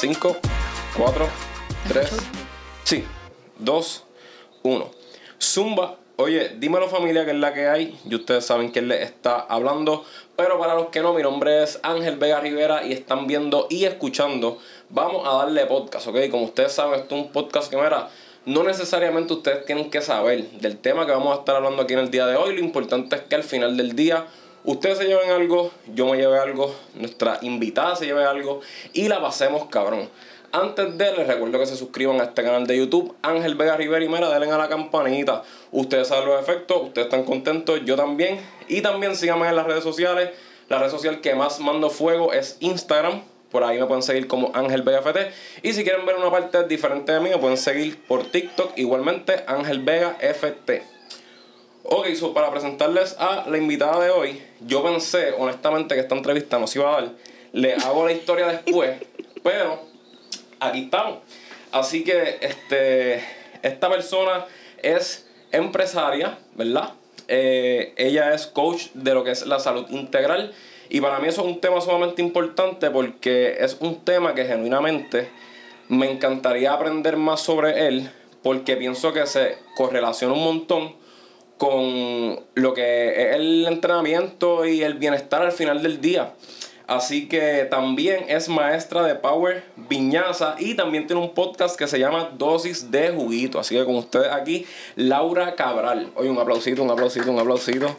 5, 4, 3, sí, 2, 1. Zumba. Oye, dímelo familia que es la que hay. Y ustedes saben quién les está hablando. Pero para los que no, mi nombre es Ángel Vega Rivera y están viendo y escuchando. Vamos a darle podcast, ¿ok? Como ustedes saben, esto es un podcast que mira, no necesariamente ustedes tienen que saber del tema que vamos a estar hablando aquí en el día de hoy. Lo importante es que al final del día ustedes se lleven algo, yo me lleve algo, nuestra invitada se lleve algo y la pasemos cabrón. Antes de, les recuerdo que se suscriban a este canal de YouTube, Ángel Vega Rivera y mira, denle a la campanita. Ustedes saben los efectos, ustedes están contentos, yo también. Y también síganme en las redes sociales. La red social que más mando fuego es Instagram. Por ahí me pueden seguir como Ángel Vega FT. Y si quieren ver una parte diferente de mí, me pueden seguir por TikTok igualmente Ángel Vega FT. Ok, so para presentarles a la invitada de hoy, yo pensé honestamente que esta entrevista no se iba a dar. Le hago la historia después, pero aquí estamos. Así que este, esta persona es empresaria, ¿verdad? Eh, ella es coach de lo que es la salud integral. Y para mí eso es un tema sumamente importante porque es un tema que genuinamente me encantaría aprender más sobre él porque pienso que se correlaciona un montón con lo que es el entrenamiento y el bienestar al final del día. Así que también es maestra de Power Viñaza y también tiene un podcast que se llama Dosis de Juguito. Así que con ustedes aquí, Laura Cabral. Oye, un aplausito, un aplausito, un aplausito.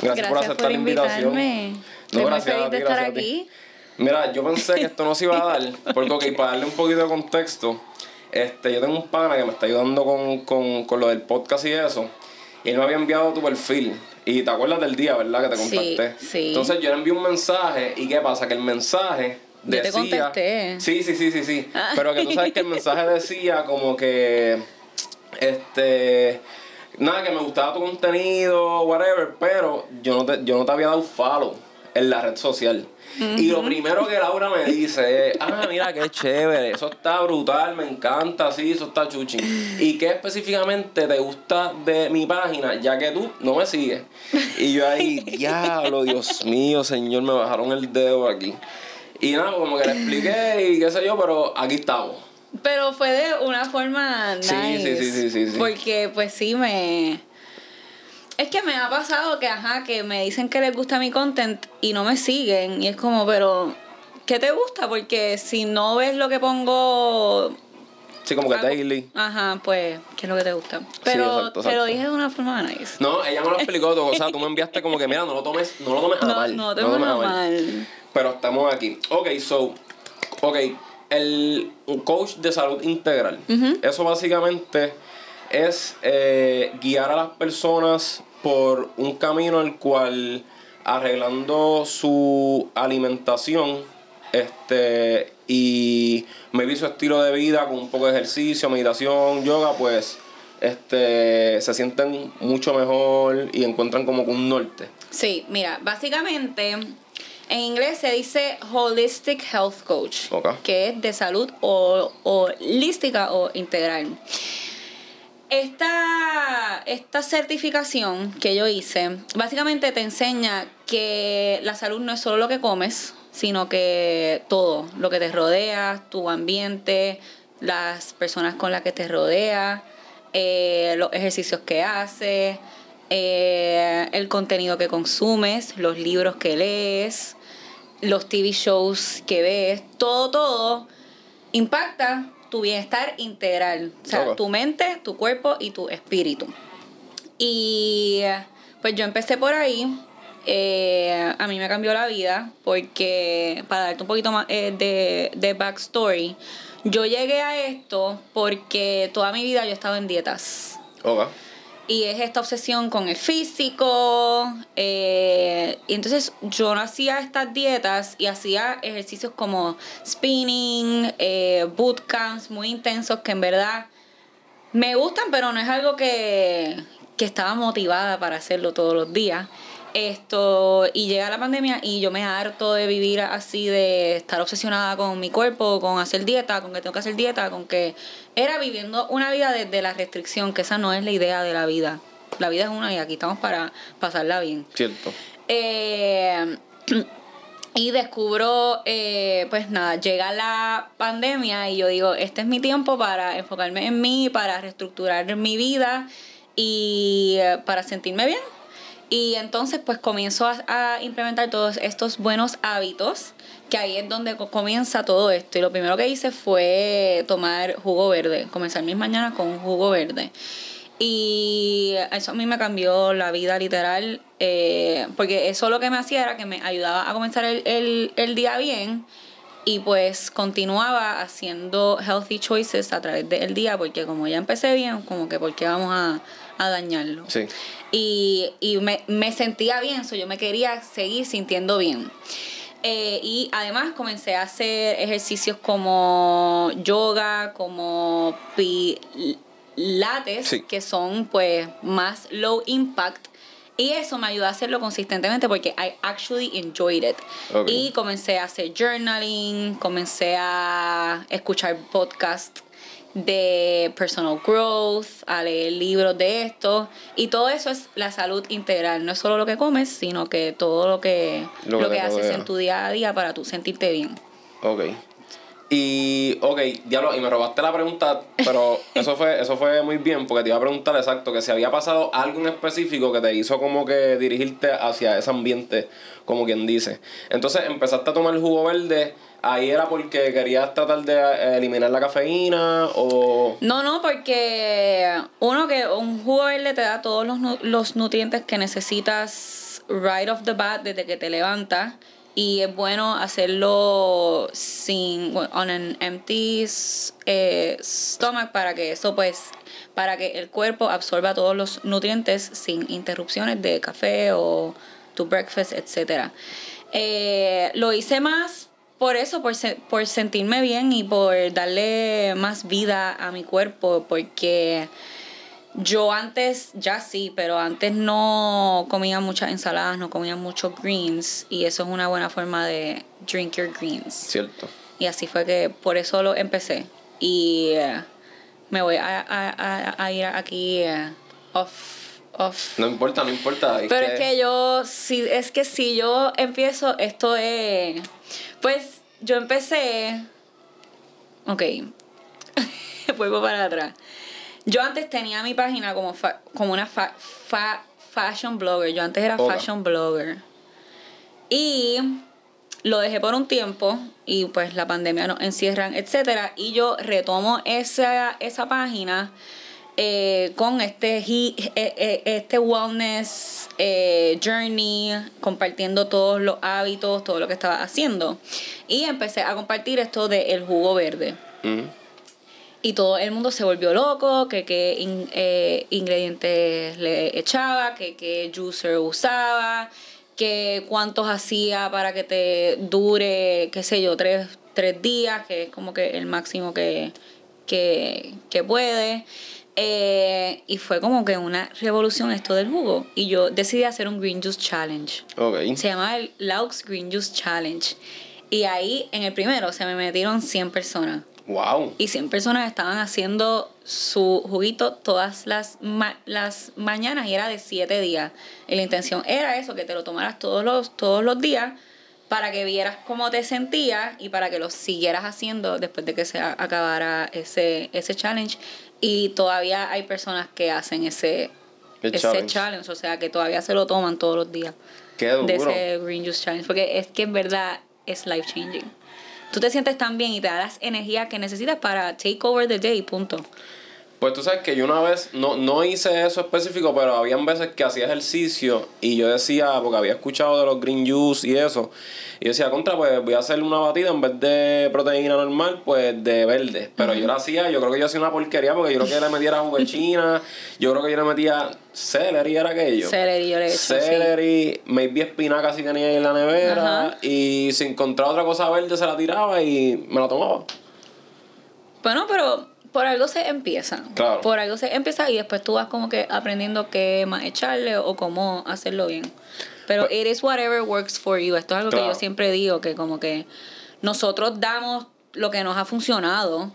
Gracias, por aceptar la invitación. No, Estoy gracias, feliz de estar aquí. Mira, yo pensé que esto no se iba a dar, porque ok, para darle un poquito de contexto, este, yo tengo un pana que me está ayudando con, con, con lo del podcast y eso. Y él me había enviado tu perfil. Y te acuerdas del día, ¿verdad? Que te contacté. Sí, sí. Entonces yo le envié un mensaje. ¿Y qué pasa? Que el mensaje decía. Yo te contesté. Sí, sí, sí, sí, sí. Ah. Pero que tú sabes que el mensaje decía como que. Este. Nada, que me gustaba tu contenido, whatever. Pero yo no te, yo no te había dado follow en la red social. Y lo primero que Laura me dice es, ah, mira qué chévere, eso está brutal, me encanta, sí, eso está chuchi. ¿Y qué específicamente te gusta de mi página, ya que tú no me sigues? Y yo ahí, diablo, Dios mío, señor, me bajaron el dedo aquí. Y nada, como que le expliqué y qué sé yo, pero aquí estamos. Pero fue de una forma nice. Sí, sí, sí, sí, sí. Porque pues sí me es que me ha pasado que, ajá, que me dicen que les gusta mi content y no me siguen. Y es como, pero, ¿qué te gusta? Porque si no ves lo que pongo... Sí, como que daily. Ajá, pues, ¿qué es lo que te gusta? Pero te lo dije de una forma nice. No, ella me lo explicó. o sea, tú me enviaste como que, mira, no lo tomes, no lo tomes a mal. No, te no tomes a mal. Pero estamos aquí. Ok, so, ok, el coach de salud integral. Eso básicamente es eh, guiar a las personas por un camino el cual arreglando su alimentación este y me vi su estilo de vida con un poco de ejercicio, meditación, yoga, pues este se sienten mucho mejor y encuentran como un norte. Sí, mira, básicamente en inglés se dice Holistic Health Coach, que es de salud o, holística o integral. Esta, esta certificación que yo hice básicamente te enseña que la salud no es solo lo que comes, sino que todo, lo que te rodea, tu ambiente, las personas con las que te rodea, eh, los ejercicios que haces, eh, el contenido que consumes, los libros que lees, los TV shows que ves, todo, todo impacta tu bienestar integral. O sea, tu mente, tu cuerpo y tu espíritu. Y pues yo empecé por ahí. Eh, a mí me cambió la vida porque, para darte un poquito más eh, de, de backstory, yo llegué a esto porque toda mi vida yo he estado en dietas. Okay. Y es esta obsesión con el físico. Eh, y entonces yo no hacía estas dietas y hacía ejercicios como spinning, eh, bootcamps muy intensos que en verdad me gustan, pero no es algo que, que estaba motivada para hacerlo todos los días. Esto, y llega la pandemia y yo me harto de vivir así, de estar obsesionada con mi cuerpo, con hacer dieta, con que tengo que hacer dieta, con que era viviendo una vida desde la restricción, que esa no es la idea de la vida. La vida es una y aquí estamos para pasarla bien. Cierto. Eh, Y descubro, eh, pues nada, llega la pandemia y yo digo, este es mi tiempo para enfocarme en mí, para reestructurar mi vida y eh, para sentirme bien. Y entonces pues comienzo a, a, implementar todos estos buenos hábitos, que ahí es donde comienza todo esto. Y lo primero que hice fue tomar jugo verde, comenzar mis mañanas con jugo verde. Y eso a mí me cambió la vida literal, eh, porque eso lo que me hacía era que me ayudaba a comenzar el, el, el, día bien y pues continuaba haciendo healthy choices a través del día, porque como ya empecé bien, como que porque vamos a, a dañarlo. Sí. Y, y me, me, sentía bien, so yo me quería seguir sintiendo bien. Eh, y además comencé a hacer ejercicios como yoga, como pi lates sí. que son pues más low impact y eso me ayudó a hacerlo consistentemente porque I actually enjoyed it. Okay. Y comencé a hacer journaling, comencé a escuchar podcasts de personal growth, a leer libros de esto. Y todo eso es la salud integral. No es solo lo que comes, sino que todo lo que, lo, lo que haces en tu día a día para tú sentirte bien. Ok. Y, ok, diablo, y me robaste la pregunta, pero eso fue, eso fue muy bien, porque te iba a preguntar exacto que si había pasado algo en específico que te hizo como que dirigirte hacia ese ambiente, como quien dice. Entonces empezaste a tomar el jugo verde, ahí era porque querías tratar de eliminar la cafeína o... No, no, porque uno que un jugo verde te da todos los, los nutrientes que necesitas right off the bat desde que te levantas y es bueno hacerlo sin on an empty eh, stomach para que eso pues para que el cuerpo absorba todos los nutrientes sin interrupciones de café o tu breakfast etcétera. Eh, lo hice más por eso por, por sentirme bien y por darle más vida a mi cuerpo porque yo antes, ya sí, pero antes no comía muchas ensaladas, no comía muchos greens y eso es una buena forma de drink your greens. Cierto. Y así fue que por eso lo empecé. Y uh, me voy a, a, a ir aquí uh, off, off. No importa, no importa. Es pero que... es que yo, si, es que si yo empiezo, esto es... Pues yo empecé... Ok. Vuelvo para atrás. Yo antes tenía mi página como, fa, como una fa, fa, fashion blogger. Yo antes era fashion blogger. Y lo dejé por un tiempo y pues la pandemia nos encierran, etc. Y yo retomo esa, esa página eh, con este, eh, este wellness eh, journey, compartiendo todos los hábitos, todo lo que estaba haciendo. Y empecé a compartir esto del el jugo verde. Mm y todo el mundo se volvió loco, que qué in, eh, ingredientes le echaba, que qué juicer usaba, que cuántos hacía para que te dure, qué sé yo, tres, tres días, que es como que el máximo que, que, que puede. Eh, y fue como que una revolución esto del jugo. Y yo decidí hacer un Green Juice Challenge. Okay. Se llama el Laux Green Juice Challenge. Y ahí en el primero se me metieron 100 personas. Wow. Y 100 personas estaban haciendo su juguito todas las, ma las mañanas y era de 7 días. Y la intención era eso, que te lo tomaras todos los, todos los días para que vieras cómo te sentías y para que lo siguieras haciendo después de que se acabara ese, ese challenge. Y todavía hay personas que hacen ese, ese challenge. challenge. o sea, que todavía se lo toman todos los días. Qué duro. De ese Green Juice Challenge, porque es que en verdad es life changing tú te sientes tan bien y te da las que necesitas para take over the day, punto. Pues tú sabes que yo una vez, no, no hice eso específico, pero habían veces que hacía ejercicio y yo decía, porque había escuchado de los green juice y eso, y decía, contra, pues voy a hacer una batida en vez de proteína normal, pues de verde. Pero uh -huh. yo la hacía, yo creo que yo hacía una porquería porque yo creo que le metiera jugo de china, yo creo que yo le metía celery, era aquello. Celery, yo le he hecho, Celery, sí. maybe espinaca si tenía ahí en la nevera, y si encontraba otra cosa verde se la tiraba y me la tomaba. Bueno, pero por algo se empieza. Claro. Por algo se empieza y después tú vas como que aprendiendo qué más echarle o cómo hacerlo bien. Pero it is whatever works for you. Esto es algo claro. que yo siempre digo, que como que nosotros damos lo que nos ha funcionado.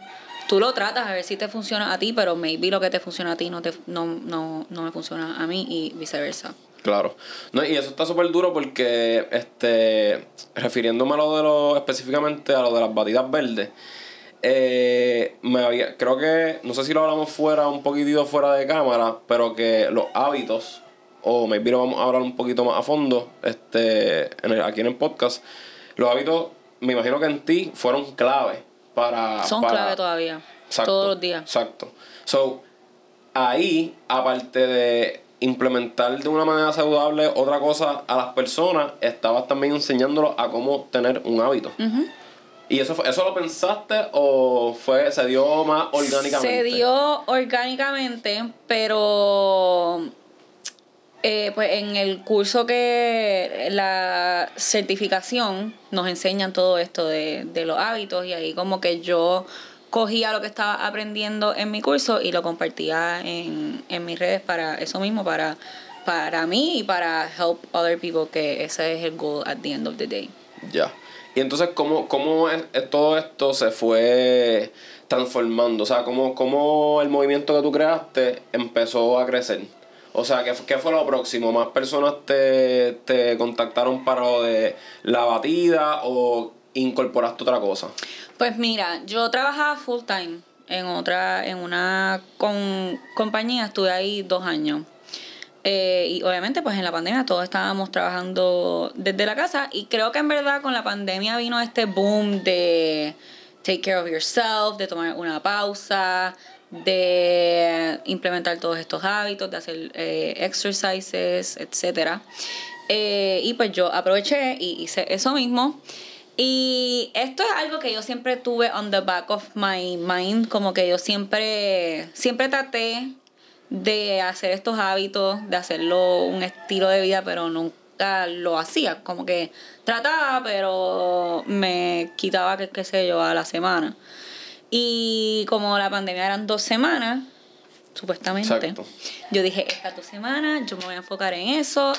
Tú lo tratas a ver si te funciona a ti, pero maybe lo que te funciona a ti no, te, no, no, no me funciona a mí y viceversa. Claro. No, y eso está súper duro porque, este, refiriéndome a lo de lo, específicamente a lo de las batidas verdes, eh, me había, creo que, no sé si lo hablamos fuera, un poquitito fuera de cámara, pero que los hábitos, o maybe lo vamos a hablar un poquito más a fondo, este, en aquí en el podcast, los hábitos, me imagino que en ti fueron clave para... Son para- clave todavía. todos los días. Exacto. So, ahí, aparte de implementar de una manera saludable otra cosa a las personas, estabas también enseñándolos a cómo tener un hábito. ¿Y eso, fue- eso lo pensaste o fue se dio más orgánicamente? Se dio orgánicamente, pero eh, pues en el curso que la certificación nos enseñan todo esto de, de los hábitos y ahí como que yo cogía lo que estaba aprendiendo en mi curso y lo compartía en, en mis redes para eso mismo, para, para mí y para help other people, que ese es el goal at the end of the day. Ya. Y entonces, ¿cómo, cómo es- es- todo esto se fue transformando? O sea, ¿cómo, ¿cómo el movimiento que tú creaste empezó a crecer? O sea, ¿qué, qué fue lo próximo? ¿Más personas te, te contactaron para lo de la batida o incorporaste otra cosa? Pues mira, yo trabajaba full time en otra, en una con, compañía, estuve ahí dos años. Eh, y obviamente pues en la pandemia todos estábamos trabajando desde la casa y creo que en verdad con la pandemia vino este boom de take care of yourself, de tomar una pausa, de implementar todos estos hábitos, de hacer eh, exercises, etcétera. Eh, y pues yo aproveché y hice eso mismo. Y esto es algo que yo siempre tuve on the back of my mind, como que yo siempre, siempre traté de hacer estos hábitos, de hacerlo un estilo de vida, pero nunca lo hacía. Como que trataba, pero me quitaba, qué, qué sé yo, a la semana. Y como la pandemia eran dos semanas, supuestamente, Exacto. yo dije, estas dos semanas yo me voy a enfocar en eso,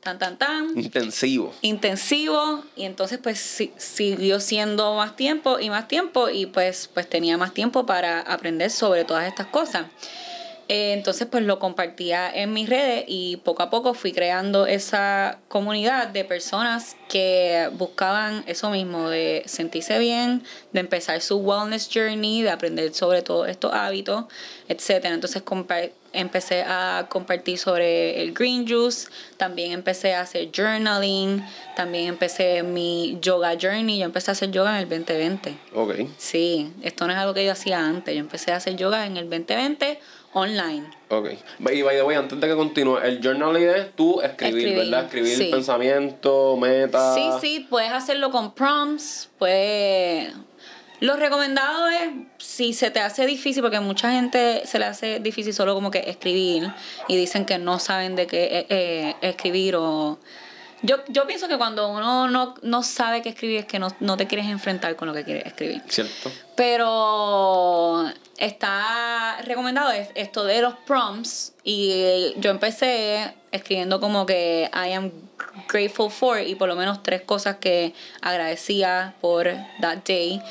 tan, tan, tan Intensivo. intensivo y entonces pues si- siguió siendo más tiempo y más tiempo y pues pues tenía más tiempo para aprender sobre todas estas cosas. Eh, entonces pues lo compartía en mis redes y poco a poco fui creando esa comunidad de personas que buscaban eso mismo, de sentirse bien, de empezar su wellness journey, de aprender sobre todos estos hábitos, etcétera. Entonces empecé a compartir sobre el green juice, también empecé a hacer journaling, también empecé mi yoga journey, yo empecé a hacer yoga en el 2020. Ok. Sí, esto no es algo que yo hacía antes, yo empecé a hacer yoga en el 2020 online. Ok. Y by the way, antes de que continúe, el journaling es tú escribir, Escribir, ¿verdad? Escribir sí. pensamiento, meta. Sí, sí, puedes hacerlo con prompts, puedes... Lo recomendado es, si se te hace difícil, porque mucha gente se le hace difícil solo como que escribir y dicen que no saben de qué eh, eh, escribir o... Yo, yo pienso que cuando uno no, no sabe qué escribir es que no, no te quieres enfrentar con lo que quieres escribir. Cierto. Pero está recomendado es- esto de los prompts y yo empecé escribiendo como que I am grateful for y por lo menos tres cosas que agradecía por that day.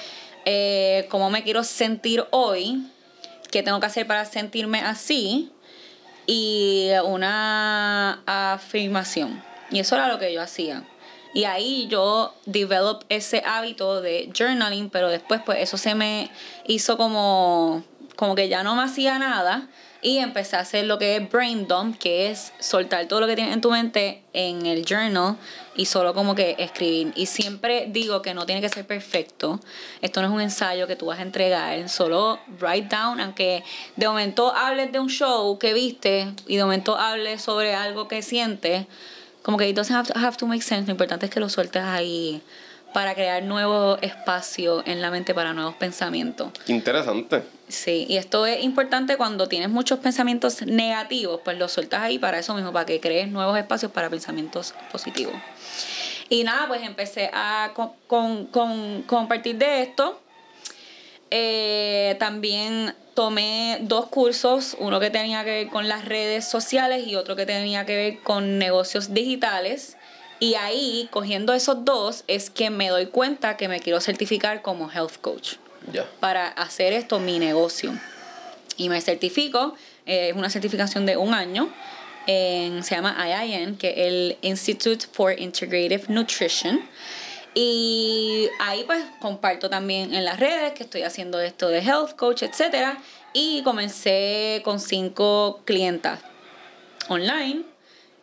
Eh, cómo me quiero sentir hoy, qué tengo que hacer para sentirme así y una afirmación. Y eso era lo que yo hacía. Y ahí yo develop ese hábito de journaling, pero después pues eso se me hizo como, como que ya no me hacía nada y empecé a hacer lo que es brain dump, que es soltar todo lo que tienes en tu mente en el journal y solo como que escribir. Y siempre digo que no tiene que ser perfecto. Esto no es un ensayo que tú vas a entregar, solo write down, aunque de momento hables de un show que viste y de momento hables sobre algo que sientes, como que it doesn't have to, have to make sense. Lo importante es que lo sueltes ahí para crear nuevo espacio en la mente para nuevos pensamientos. Interesante. Sí, y esto es importante cuando tienes muchos pensamientos negativos, pues los sueltas ahí para eso mismo, para que crees nuevos espacios para pensamientos positivos. Y nada, pues empecé a con, con, con- compartir de esto. Eh, también tomé dos cursos, uno que tenía que ver con las redes sociales y otro que tenía que ver con negocios digitales. Y ahí, cogiendo esos dos, es que me doy cuenta que me quiero certificar como health coach para hacer esto mi negocio. Y me certifico, eh, es una certificación de un año. en, se llama IIN, que es el Institute for Integrative Nutrition. Y ahí pues comparto también en las redes que estoy haciendo esto de health coach, etc. Y comencé con cinco clientas online,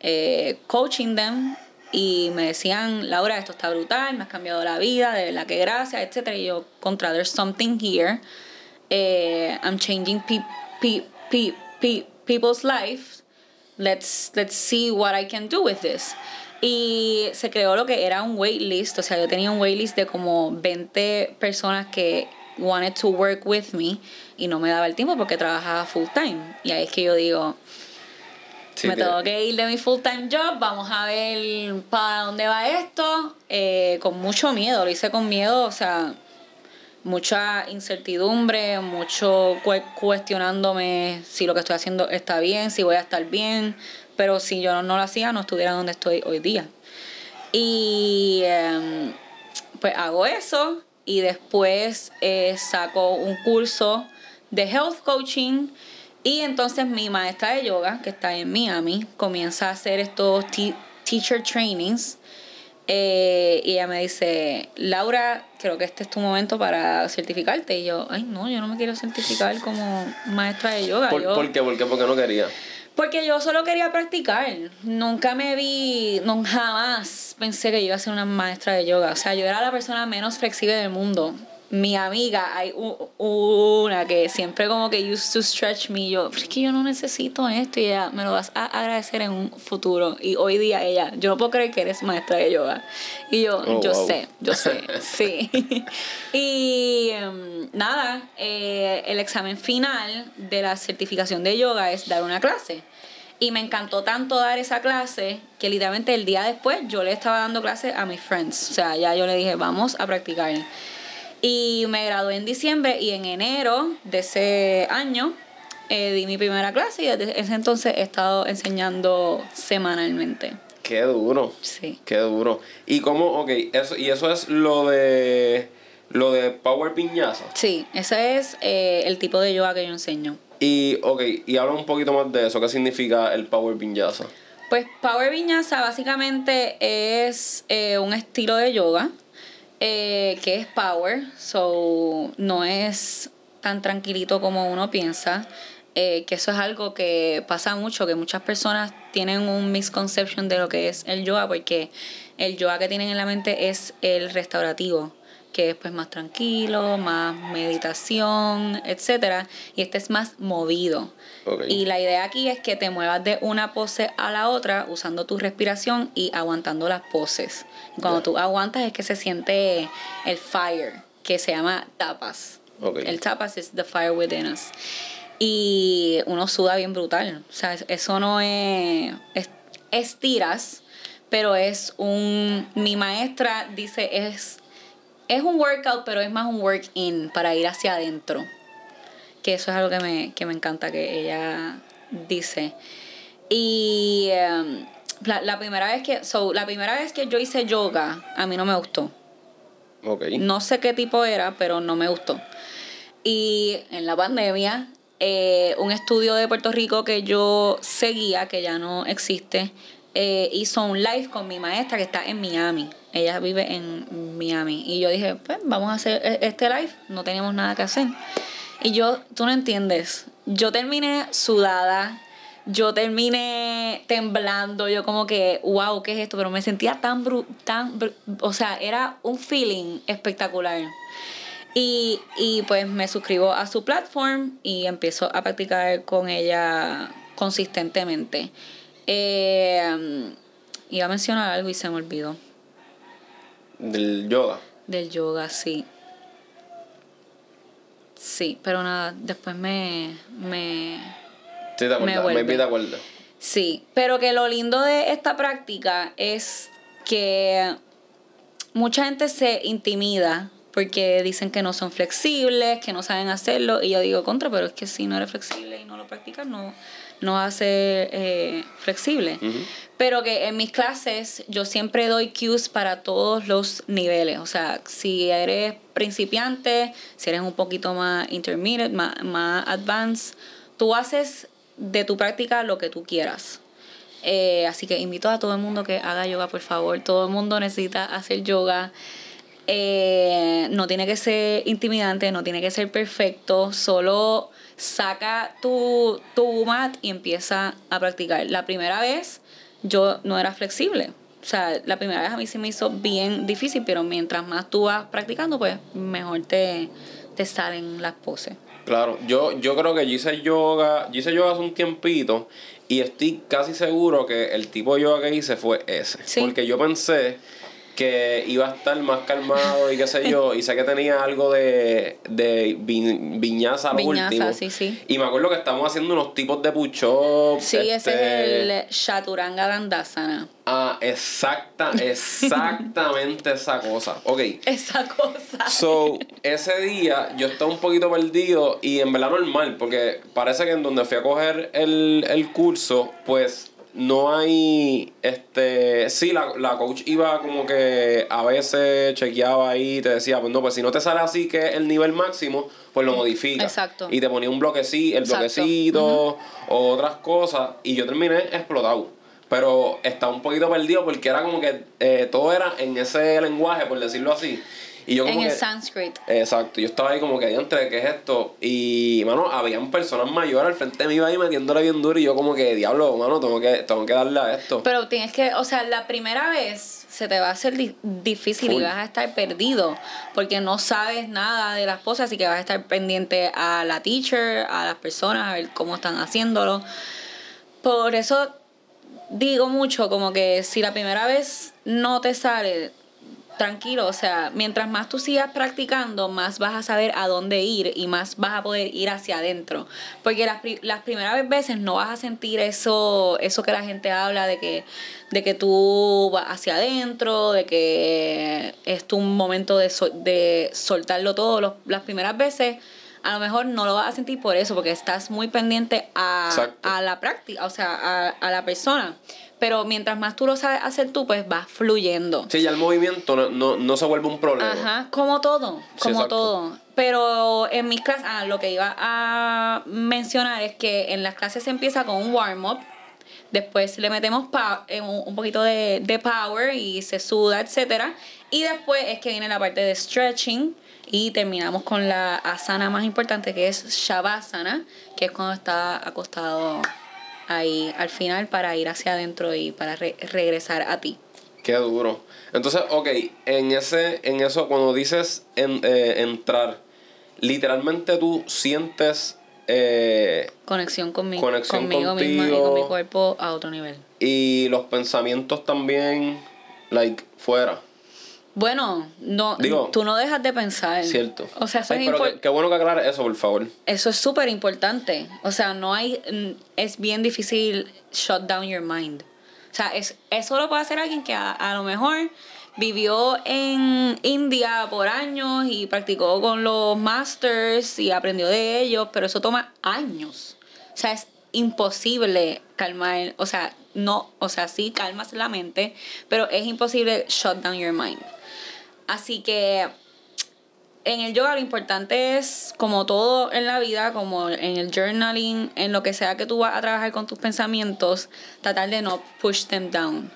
eh, coaching them. Y me decían, Laura, esto está brutal, me has cambiado la vida, de verdad que gracias, etc. Y yo, contra, there's something here. Eh, I'm changing pe pe pe people's lives. Let's, let's see what I can do with this. Y se creó lo que era un waitlist, o sea, yo tenía un waitlist de como 20 personas que wanted to work with me y no me daba el tiempo porque trabajaba full time. Y ahí es que yo digo, me tengo que ir de mi full time job, vamos a ver para dónde va esto, eh, con mucho miedo, lo hice con miedo, o sea, mucha incertidumbre, mucho cuestionándome si lo que estoy haciendo está bien, si voy a estar bien, pero si yo no, lo hacía, no estuviera donde estoy hoy día. Y em, pues hago eso y después eh, saco un curso de health coaching y entonces mi maestra de yoga, que está en Miami, comienza a hacer estos teacher trainings. Eh, y ella me dice, Laura, creo que este es tu momento para certificarte. Y yo, ay, no, yo no me quiero certificar como maestra de yoga. ¿Por, ¿por qué? ¿Por qué? Porque no quería. Porque yo solo quería practicar. Nunca me vi, no, jamás pensé que iba a ser una maestra de yoga. O sea, yo era la persona menos flexible del mundo mi amiga, hay una que siempre como que used to stretch me. Yo, es que yo no necesito esto y ella me lo vas a agradecer en un futuro. Y hoy día ella, yo no puedo creer que eres maestra de yoga. Y yo, oh, yo sé, yo sé, sí. y em, nada, eh, el examen final de la certificación de yoga es dar una clase. Y me encantó tanto dar esa clase que literalmente el día después yo le estaba dando clase a mis friends. O sea, ya yo le dije, vamos a practicar. Y me gradué en diciembre y en enero de ese año eh, di mi primera clase y desde ese entonces he estado enseñando semanalmente. Qué duro. Sí. Qué duro. ¿Y cómo, ok, eso, y eso es lo de lo de Power Piñaza? Sí, ese es eh, el tipo de yoga que yo enseño. Y, ok, y habla un poquito más de eso. ¿Qué significa el Power Vinyasa? Pues Power Vinyasa básicamente es eh, un estilo de yoga eh, que es power, so no es tan tranquilito como uno piensa. Eh, que eso es algo que pasa mucho, que muchas personas tienen un misconception de lo que es el yoga, porque el yoga que tienen en la mente es el restaurativo que es pues más tranquilo, más meditación, etcétera, y este es más movido. Y la idea aquí es que te muevas de una pose a la otra usando tu respiración y aguantando las poses. cuando tú aguantas es que se siente el fire, que se llama tapas. El tapas es the fire within us. Y uno suda bien brutal. O sea, eso no es, es estiras, pero es un mi maestra dice es es un workout, pero es más un work-in para ir hacia adentro. Que eso es algo que me, encanta que ella dice. Y em, la, primera vez que, la primera vez que yo hice yoga, a mí no me gustó. No sé qué tipo era, pero no me gustó. Y en la pandemia, eh, un estudio de Puerto Rico que yo seguía, que ya no existe, eh, hizo un live con mi maestra que está en Miami. Ella vive en Miami. Y yo dije, pues vamos a hacer e-, este live, no tenemos nada que hacer. Y yo, tú no entiendes, yo terminé sudada, yo terminé temblando, yo como que, wow, ¿qué es esto? Pero me sentía tan, bru tan o sea, era un feeling espectacular. Y, y pues me suscribo a su platform y empiezo a practicar con ella consistentemente. Eh, iba a mencionar algo y se me olvidó. ¿Del yoga? Del yoga, sí. Sí, pero nada, después me. me sí, te me, me Sí, pero que lo lindo de esta práctica es que mucha gente se intimida porque dicen que no son flexibles, que no saben hacerlo, y yo digo contra, pero es que si no eres flexible y no lo practicas, no, no hace eh, flexible. Pero que en mis clases yo siempre doy cues para todos los niveles. O sea, si eres principiante, si eres un poquito más intermediate, más, más advanced, tú haces de tu práctica lo que tú quieras. Eh, así que invito a todo el mundo que haga yoga, por favor. Todo el mundo necesita hacer yoga. Eh, no tiene que ser intimidante, no tiene que ser perfecto, solo saca tu, tu mat y empieza a practicar. La primera vez yo no era flexible. O sea, la primera vez a mí se me hizo bien difícil, pero mientras más tú vas practicando, pues mejor te, te salen las poses. Claro, yo, yo creo que yo hice yoga, yo hice yoga hace un tiempito y estoy casi seguro que el tipo de yoga que hice fue ese. Porque yo pensé que iba a estar más calmado y qué sé yo, y sé que tenía algo de, de viñaza al último. Sí, sí. Y me acuerdo que estamos haciendo unos tipos de push-up. Sí, ese es este el Chaturanga Dandasana. Ah, exacta, exactamente esa cosa. Ok. Esa cosa. So, ese día yo estaba un poquito perdido y en verdad normal, porque parece que en donde fui a coger el, el curso, pues no hay, este, sí, la, la coach iba como que a veces chequeaba ahí y te decía, pues no, pues si no te sale así que es el nivel máximo, pues lo modifica. Exacto. Y te ponía un bloquecito, el bloquecito o otras cosas y yo terminé explotado. Pero estaba un poquito perdido porque era como que eh, todo era en ese lenguaje, por decirlo así. Y yo como en el Sanskrit. Exacto, yo estaba ahí como que entre ¿qué es esto? Y, mano, habían personas mayores al frente de mí, iba ahí metiéndole bien duro y yo como que, diablo, mano, tengo que, tengo que darle a esto. Pero tienes que, o sea, la primera vez se te va a hacer difícil y vas a estar perdido porque no sabes nada de las cosas, así que vas a estar pendiente a la teacher, a las personas, a ver cómo están haciéndolo. Por eso digo mucho como que si la primera vez no te sale, tranquilo, o sea, mientras más tú sigas practicando, más vas a saber a dónde ir y más vas a poder ir hacia adentro. Porque las, las primeras veces no vas a sentir eso, eso que la gente habla de que, de que tú vas hacia adentro, de que es tu momento de, de soltarlo todo. las primeras veces a lo mejor no lo vas a sentir por eso, porque estás muy pendiente a, a la práctica, o sea, a, a la persona pero mientras más tú lo sabes hacer tú, pues vas fluyendo. Sí, ya el movimiento no, no, se vuelve un problema. Ajá, como todo, como todo. Pero en mis clases, ah, lo que iba a mencionar es que en las clases se empieza con un warm-up, después le metemos eh, un poquito de, de power y se suda, etcétera, y después es que viene la parte de stretching, y terminamos con la asana más importante que es Shavasana, que es cuando está acostado ahí al final para ir hacia adentro y para regresar a ti. Qué duro. Entonces, ok, en ese, en eso, cuando dices en, eh, entrar, literalmente tú sientes eh, conexión conmigo, conmigo misma y con mi cuerpo a otro nivel. Y los pensamientos también, like, fuera. Bueno, no, tú no dejas de pensar. Cierto. O sea, eso es qué, bueno que aclares eso, por favor. Eso es súper importante. O sea, no hay. Es bien difícil shut down your mind. O sea, es, eso lo puede hacer alguien que a, lo mejor vivió en India por años y practicó con los masters y aprendió de ellos, pero eso toma años. O sea, es imposible calmar, o sea, no, o sea, sí calmas la mente, pero es imposible shut down your mind. Así que en el yoga lo importante es, como todo en la vida, como en el journaling, en lo que sea que tú vas a trabajar con tus pensamientos, tratar de no push them down.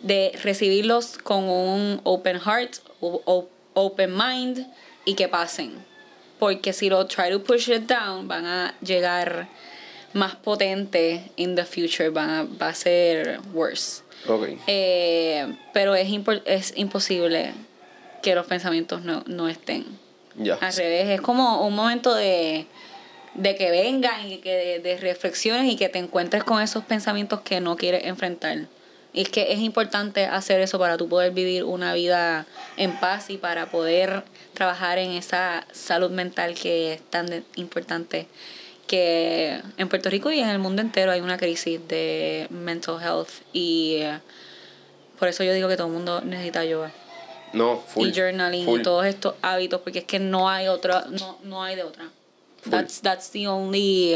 De recibirlos con un open heart, o, open mind y que pasen. Porque si lo try to push it down, van a llegar más potente in the future, van a, va a ser worse. Okay. Eh, pero es, es imposible que los pensamientos no, no estén. Al revés, es como un momento de, que vengan y que de, reflexiones y que te encuentres con esos pensamientos que no quieres enfrentar. Y es que es importante hacer eso para tú poder vivir una vida en paz y para poder trabajar en esa salud mental que es tan importante. Que en Puerto Rico y en el mundo entero hay una crisis de mental health y eh, por eso yo digo que todo el mundo necesita yoga. No, full. Y journaling y todos estos hábitos, porque es que no hay otra, no, no hay de otra. That's, that's the only,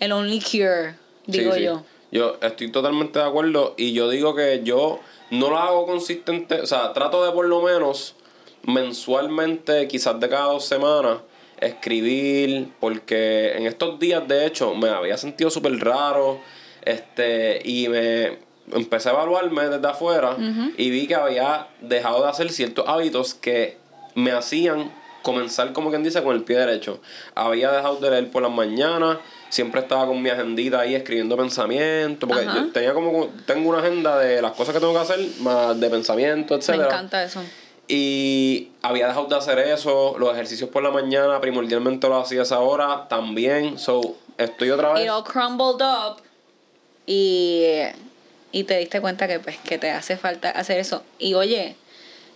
el only cure, digo yo. Yo estoy totalmente de acuerdo y yo digo que yo no lo hago consistente, o sea, trato de por lo menos mensualmente, quizás de cada dos semanas, escribir, porque en estos días de hecho me había sentido súper raro Este, y me empecé a evaluarme desde afuera y vi que había dejado de hacer ciertos hábitos que me hacían comenzar, como quien dice, con el pie derecho. Había dejado de leer por las mañanas, siempre estaba con mi agendita ahí escribiendo pensamientos, porque yo tenía como, tengo una agenda de las cosas que tengo que hacer, más de pensamiento, etc. Me encanta eso. Y había dejado de hacer eso, los ejercicios por la mañana, primordialmente lo hacía a esa hora, también, so, estoy otra vez... It all crumbled up y, y te diste cuenta que pues que te hace falta hacer eso. Y oye,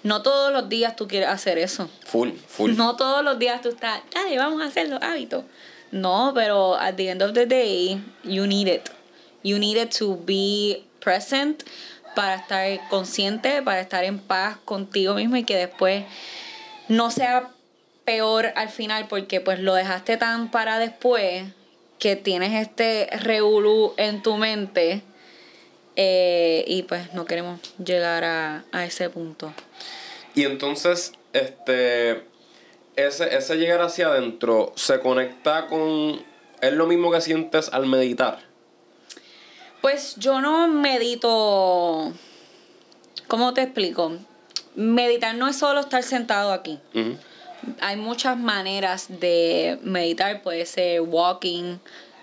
no todos los días tú quieres hacer eso. Full, full. No todos los días tú estás, dale, vamos a hacer los hábitos. No, pero at the end of the day, you need it. You need it to be present para estar consciente, para estar en paz contigo mismo y que después no sea peor al final porque pues lo dejaste tan para después que tienes este revolú en tu mente eh, y pues no queremos llegar a, a ese punto. Y entonces, este, ese, ese llegar hacia adentro se conecta con, es lo mismo que sientes al meditar. Pues yo no medito, ¿cómo te explico? Meditar no es solo estar sentado aquí. Hay muchas maneras de meditar, puede ser walking,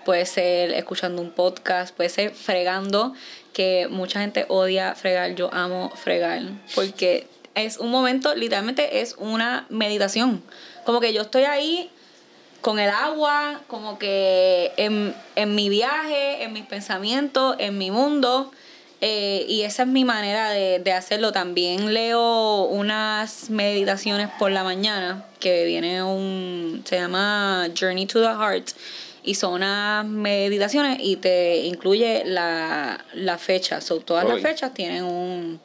puede ser escuchando un podcast, puede ser fregando, que mucha gente odia fregar, yo amo fregar, porque es un momento, literalmente es una meditación. Como que yo estoy ahí con el agua, como que en, mi viaje, en mis pensamientos, en mi mundo. Eh, y esa es mi manera de, de, hacerlo. También leo unas meditaciones por la mañana que viene un. se llama Journey to the Heart. Y son unas meditaciones y te incluye la, la fecha. So, todas las fechas tienen un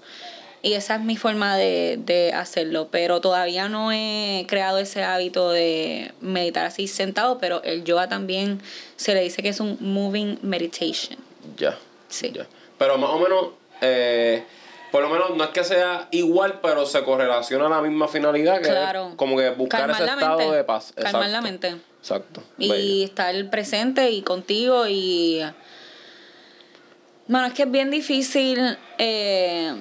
y esa es mi forma de, hacerlo. Pero todavía no he creado ese hábito de meditar así sentado, pero el yoga también se le dice que es un moving meditation. Ya. Sí. Pero más o menos, eh, por lo menos no es que sea igual, pero se correlaciona a la misma finalidad, que claro. como que buscar ese estado de paz. Calmar la mente. Exacto. Y estar presente y contigo y... Bueno, es que es bien difícil... Eh,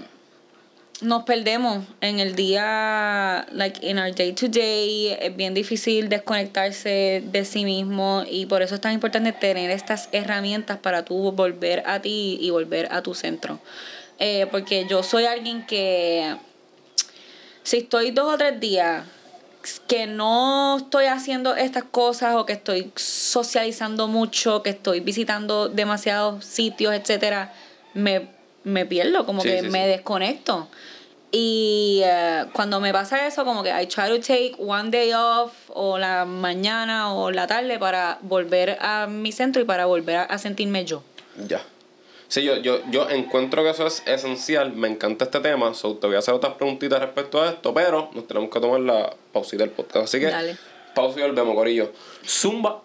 nos perdemos en el día, like in our day to day, es bien difícil desconectarse de sí mismo y por eso es tan importante tener estas herramientas para tú volver a ti y volver a tu centro. Eh, porque yo soy alguien que si estoy dos o tres días que no estoy haciendo estas cosas o que estoy socializando mucho, que estoy visitando demasiados sitios, etcétera, me, me pierdo, como que me desconecto. Y eh, cuando me pasa eso, como que I try to take one day off o la mañana o la tarde para volver a mi centro y para volver a, sentirme yo. Ya. Sí, yo, yo, yo encuentro que eso es esencial. Me encanta este tema. So, te voy a hacer otras preguntitas respecto a esto, pero nos tenemos que tomar la pausita del podcast. Así que, Dale. pausa y volvemos, Corillo. Zumba.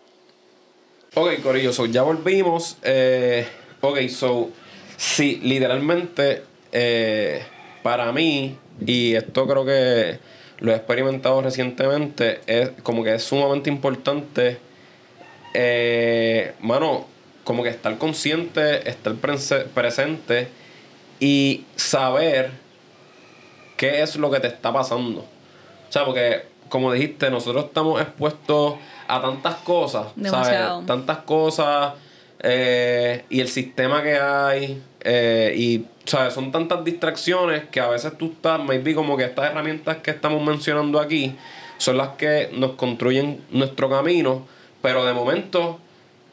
Ok, Corillo, so ya volvimos. Eh, ok, so, sí, literalmente. Eh, para mí, y esto creo que lo he experimentado recientemente, es como que es sumamente importante, eh, mano, como que estar consciente, estar presente y saber qué es lo que te está pasando. O sea, porque como dijiste, nosotros estamos expuestos a tantas cosas, ¿sabes? Tantas cosas eh, y el sistema que hay eh, y ¿sabes? Son tantas distracciones que a veces tú estás, maybe como que estas herramientas que estamos mencionando aquí son las que nos construyen nuestro camino, pero de momento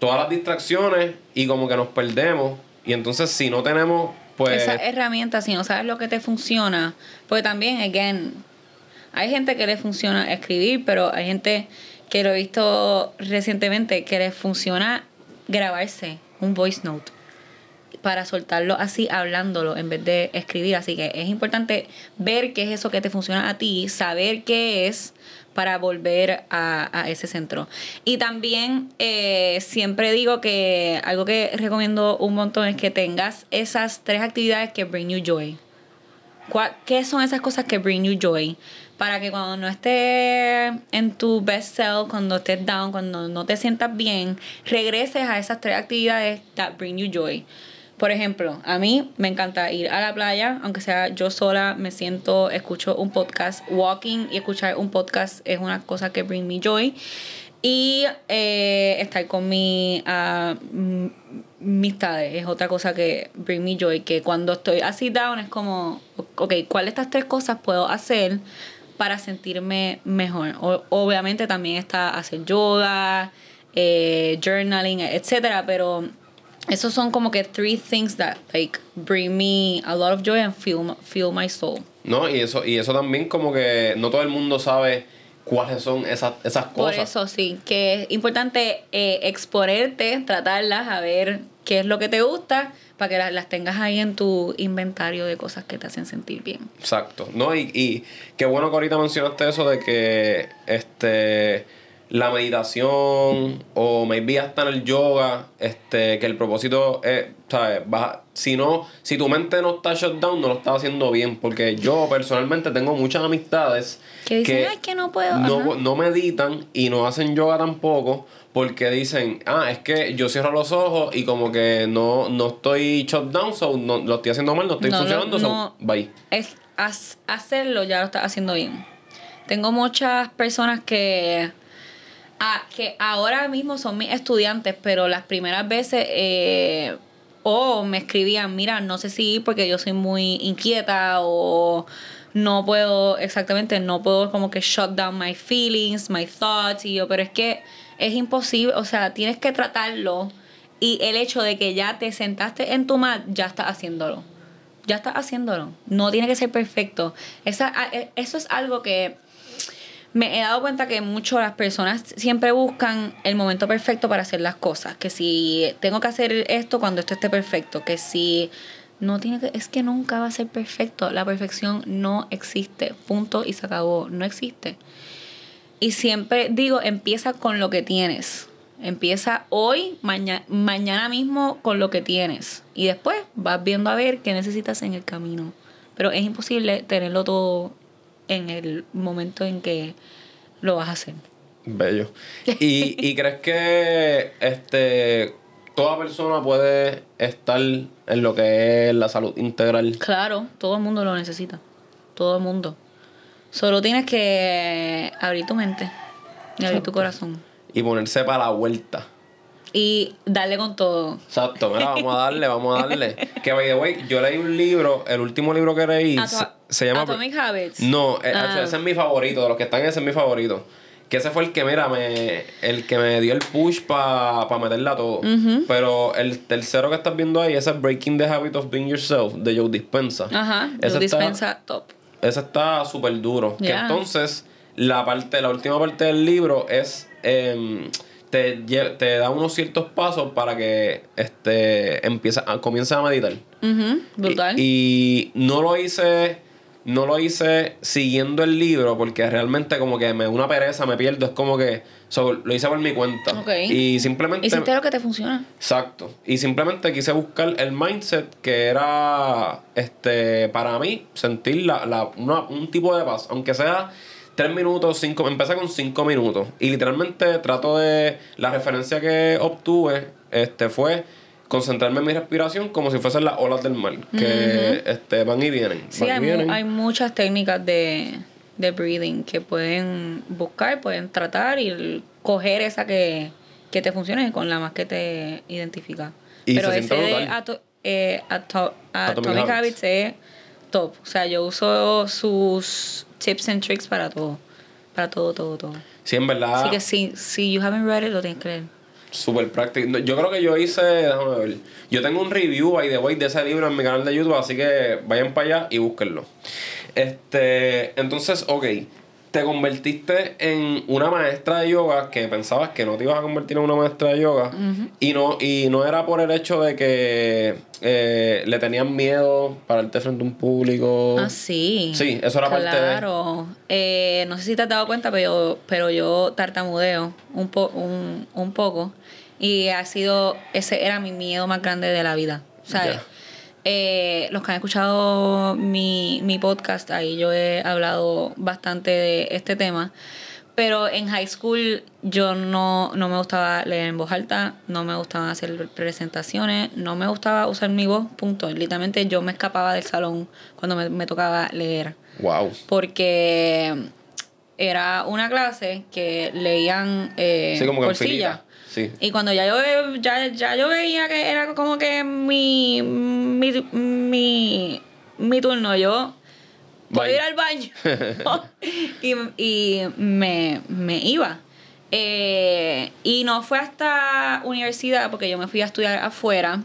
todas las distracciones y como que nos perdemos y entonces si no tenemos pues esa herramienta si no sabes lo que te funciona, porque también again hay gente que le funciona escribir, pero hay gente que lo he visto recientemente que le funciona grabarse un voice note para soltarlo así hablándolo en vez de escribir. Así que es importante ver qué es eso que te funciona a ti, saber qué es para volver a, ese centro. Y también eh, siempre digo que algo que recomiendo un montón es que tengas esas tres actividades que bring you joy. ¿Cuál- ¿Qué son esas cosas que bring you joy? Para que cuando no estés en tu best self, cuando estés down, cuando no te sientas bien, regreses a esas tres actividades that bring you joy. Por ejemplo, a mí me encanta ir a la playa, aunque sea yo sola, me siento, escucho un podcast. Walking y escuchar un podcast es una cosa que bring me joy. Y eh, estar con mi ah, m- amistades es otra cosa que bring me joy. Que cuando estoy así down es como, ok, ¿cuál de estas tres cosas puedo hacer para sentirme mejor? Obviamente también está hacer yoga, eh, journaling, etcétera, pero esos son como que three things that like bring me a lot of joy and feel, feel my soul. No, y eso, y eso también como que no todo el mundo sabe cuáles son esas, esas Por cosas. eso sí, que es importante eh, exponerte, tratarlas, a ver qué es lo que te gusta, para que las, las tengas ahí en tu inventario de cosas que te hacen sentir bien. Exacto. No, y, y qué bueno que ahorita mencionaste eso de que este la meditación o maybe hasta en el yoga, este, que el propósito es, ¿sabes? Baja- si no, si tu mente no está shut down, no lo estás haciendo bien. Porque yo personalmente tengo muchas amistades Que dicen, "Ay, que no puedo", no, no meditan y no hacen yoga tampoco. Porque dicen, ah, es que yo cierro los ojos y como que no, no estoy shut down, so no, lo estoy haciendo mal, no estoy No, funcionando, so bye. Es hacerlo, ya lo estás haciendo bien. Tengo muchas personas que, ah, que ahora mismo son mis estudiantes, pero las primeras veces eh, o me escribían, mira, no sé si porque yo soy muy inquieta o no puedo, exactamente, no puedo como que shut down my feelings, my thoughts, y yo, pero es que es imposible, o sea, tienes que tratarlo y el hecho de que ya te sentaste en tu mat, ya estás haciéndolo ya estás haciéndolo. No tiene que ser perfecto. Esa, a- e- eso es algo que me he dado cuenta que mucho las personas siempre buscan el momento perfecto para hacer las cosas. Que si tengo que hacer esto cuando esto esté perfecto. Que si no tiene que, es que nunca va a ser perfecto. La perfección no existe. Punto y se acabó. No existe. Y siempre digo, empieza con lo que tienes. Empieza hoy, maña- mañana mismo con lo que tienes. Y después vas viendo a ver qué necesitas en el camino. Pero es imposible tenerlo todo en el momento en que lo vas a hacer. Bello. ¿Y, y crees que este toda persona puede estar en lo que es la salud integral? Claro, todo el mundo lo necesita. Todo el mundo. Solo tienes que abrir tu mente y abrir tu corazón. Y ponerse para la vuelta. Y darle con todo. Exacto, mira, vamos a darle, vamos a darle. Que by the way, yo leí un libro, el último libro que leí Ato- se, llama Atomic Habits. No, eh, Ah. ese es mi favorito, de los que están ese es mi favorito. Que ese fue el que, mira, me, el que me dio el push para pa meterla todo. Pero el tercero que estás viendo ahí, ese es Breaking the Habit of Being Yourself, de Joe Dispensa. Ajá, Ese Joe está- Dispensa, top. Ese está súper duro. Que entonces, la parte, la última parte del libro es. em, te, te da unos ciertos pasos para que este empieza comiences a meditar. Ujú, brutal. Y, y no lo hice. No lo hice siguiendo el libro porque realmente como que me una pereza, me pierdo. Es como que so, lo hice por mi cuenta. Ok. Y simplemente... Hiciste lo que te funciona. Exacto. Y simplemente quise buscar el mindset que era, este, para mí, sentir la, la, una- un tipo de paz. Aunque sea tres minutos, cinco, empecé con cinco minutos. Y literalmente trato de, la referencia que obtuve, este, fue concentrarme en mi respiración como si fuesen las olas del mar. Que, este, van y vienen. Sí, van y hay, vienen. hay muchas técnicas de, de breathing que pueden buscar, pueden tratar y coger esa que, que te funcione con la más que te identifica. Y Pero se ese de ato- eh, ato- Atomic Atomic, Habits. Habits es top. O sea, yo uso sus tips and tricks para todo. Para todo, todo, todo. Sí, en verdad. Así que si, si you haven't read it, lo tienes que leer. Súper práctico. Yo creo que yo hice, déjame ver. Yo tengo un review by the way de ese libro en mi canal de YouTube, así que vayan para allá y búsquenlo. Este, entonces, ok. Te convertiste en una maestra de yoga que pensabas que no te ibas a convertir en una maestra de yoga. y, no, y no era por el hecho de que eh, le tenían miedo pararte frente a un público. Ah, sí. Sí, eso era parte de- Claro. Eh, no sé si te has dado cuenta, pero, pero yo tartamudeo un, po, un, un poco. Y ha sido, ese era mi miedo más grande de la vida. ¿Sabes? Ya. Eh, los que han escuchado mi, mi podcast, ahí yo he hablado bastante de este tema. Pero en high school yo no, no me gustaba leer en voz alta, no me gustaba hacer presentaciones, no me gustaba usar mi voz, punto. Literalmente yo me escapaba del salón cuando me, me tocaba leer. Wow. Porque era una clase que leían eh, Sí, como que por en filita. silla. Sí. Y cuando ya yo, ya, ya yo veía que era como que mi, mi, mi, mi turno, yo voy a ir al baño. y y me, me iba. Eh, y no fue hasta universidad, porque yo me fui a estudiar afuera.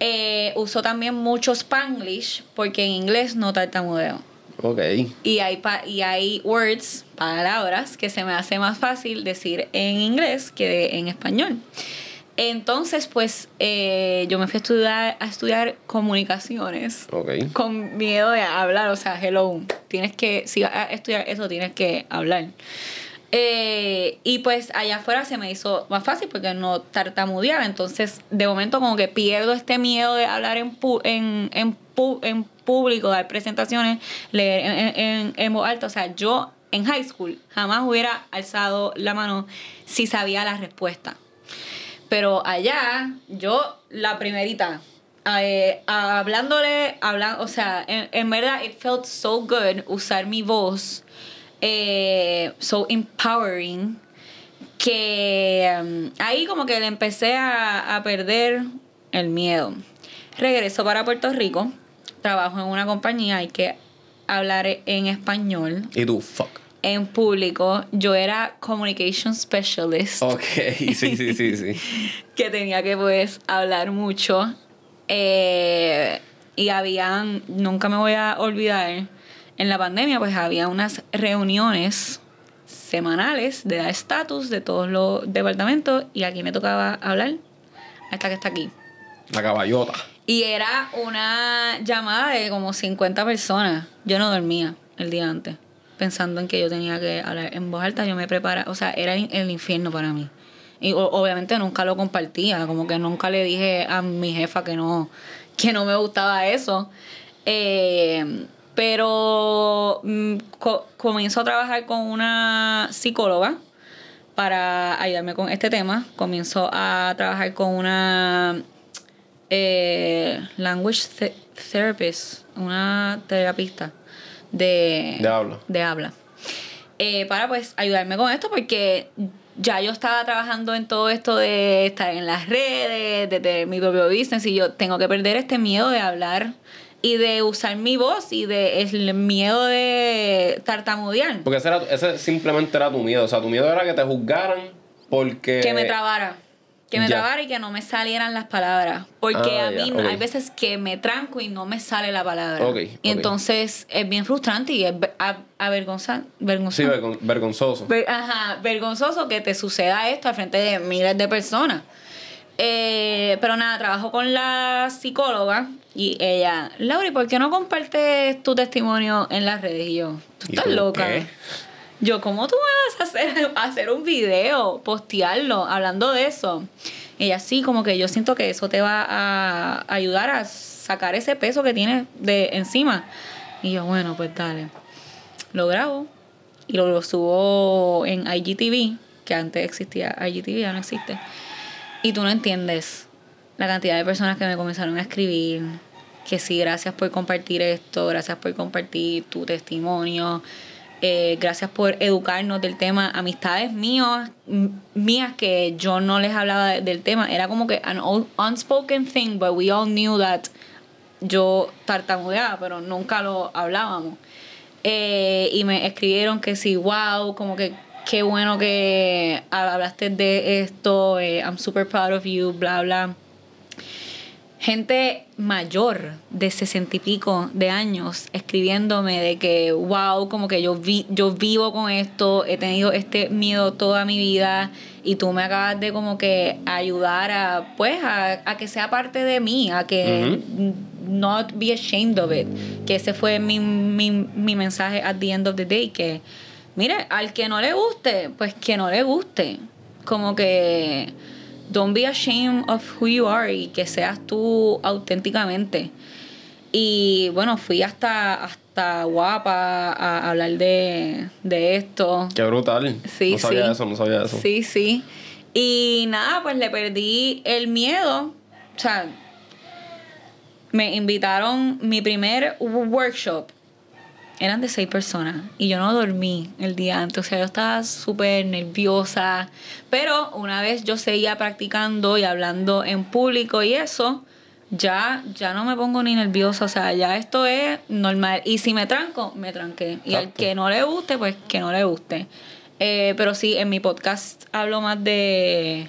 Eh, uso también mucho Spanglish, porque en inglés no tartamudeo. Ok. Y hay, pa- y hay words, palabras, que se me hace más fácil decir en inglés que en español. Entonces, pues, eh, yo me fui a estudiar, a estudiar comunicaciones con miedo de hablar. O sea, hello, tienes que, si vas a estudiar eso, tienes que hablar. Eh, y pues allá afuera se me hizo más fácil porque no tartamudeaba. Entonces, de momento, como que pierdo este miedo de hablar en, pu- en, en, pu- en público, dar presentaciones, leer en- en, en voz alta. O sea, yo en high school jamás hubiera alzado la mano si sabía la respuesta. Pero allá, yo, la primerita, eh, hablándole, hablan, o sea, en, en verdad, it felt so good usar mi voz, eh, so empowering, que um, ahí como que le empecé a, a perder el miedo. Regreso para Puerto Rico, trabajo en una compañía, hay que hablar en español. Y tú, fuck. En público, yo era communication specialist. Ok, sí, sí, sí, sí. que tenía que pues hablar mucho. Eh, y habían nunca me voy a olvidar en la pandemia pues había unas reuniones semanales de dar estatus de todos los departamentos y aquí me tocaba hablar hasta que está aquí. La caballota. y era una llamada de como 50 personas. Yo no dormía el día antes pensando en que yo tenía que hablar en voz alta yo me preparaba o sea era el infierno para mí. Y obviamente nunca lo compartía como que nunca le dije a mi jefa que no que no me gustaba eso. Eh, pero mm, co- comienzo a trabajar con una psicóloga para ayudarme con este tema. Comienzo a trabajar con una eh, language the- therapist, una terapista de, De habla. de habla. Eh, para pues ayudarme con esto porque ya yo estaba trabajando en todo esto de estar en las redes, de tener mi propio business y yo tengo que perder este miedo de hablar y de usar mi voz y de el miedo de tartamudear. Porque ese, era, ese simplemente era tu miedo. O sea, tu miedo era que te juzgaran porque... que me trabara. Que me trabara y que no me salieran las palabras. Porque Ah, a mí hay veces que me tranco y no me sale la palabra. Y entonces es bien frustrante y es ver- a- avergonza- Sí, vergonzoso. vergon- vergonzoso. Ver- ajá, vergonzoso que te suceda esto al frente de miles de personas. Eh, pero nada, trabajo con la psicóloga y ella, Laura, ¿y por qué no compartes tu testimonio en las redes? Y yo, tú ¿Y estás tú loca. qué? Yo, ¿cómo tú me vas a hacer, hacer un video, postearlo, hablando de eso? Ella, sí, como que yo siento que eso te va a ayudar a sacar ese peso que tienes de encima. Y yo, bueno, pues dale. Lo grabo y lo, lo subo en IGTV, que antes existía IGTV, ya no existe. Y tú no entiendes la cantidad de personas que me comenzaron a escribir, que sí, gracias por compartir esto, gracias por compartir tu testimonio, eh, gracias por educarnos del tema, amistades míos, mías que yo no les hablaba de- del tema, era como que an un- unspoken thing, but we all knew that yo tartamudeaba, pero nunca lo hablábamos. Eh, y me escribieron que sí, wow, como que qué bueno que hablaste de esto, eh, I'm super proud of you, bla, bla. Gente mayor de sesenta y pico de años escribiéndome de que, wow, como que yo, vi, yo vivo con esto, he tenido este miedo toda mi vida y tú me acabas de como que ayudar a, pues, a, a que sea parte de mí, a que not be ashamed of it. Que ese fue mi, mi, mi mensaje at the end of the day, que, mire, al que no le guste, pues que no le guste. Como que don't be ashamed of who you are y que seas tú auténticamente. Y bueno, fui hasta, hasta guapa a hablar de, de esto. Qué brutal. Sí, no sabía sí. eso, no sabía eso. Sí, sí. Y nada, pues le perdí el miedo. O sea, me invitaron mi primer workshop. Eran de seis personas y yo no dormí el día antes. O sea, yo estaba súper nerviosa. Pero una vez yo seguía practicando y hablando en público y eso, ya, ya no me pongo ni nerviosa. O sea, ya esto es normal. Y si me tranco, me tranqué. Y al que no le guste, pues que no le guste. Eh, pero sí, en mi podcast hablo más de,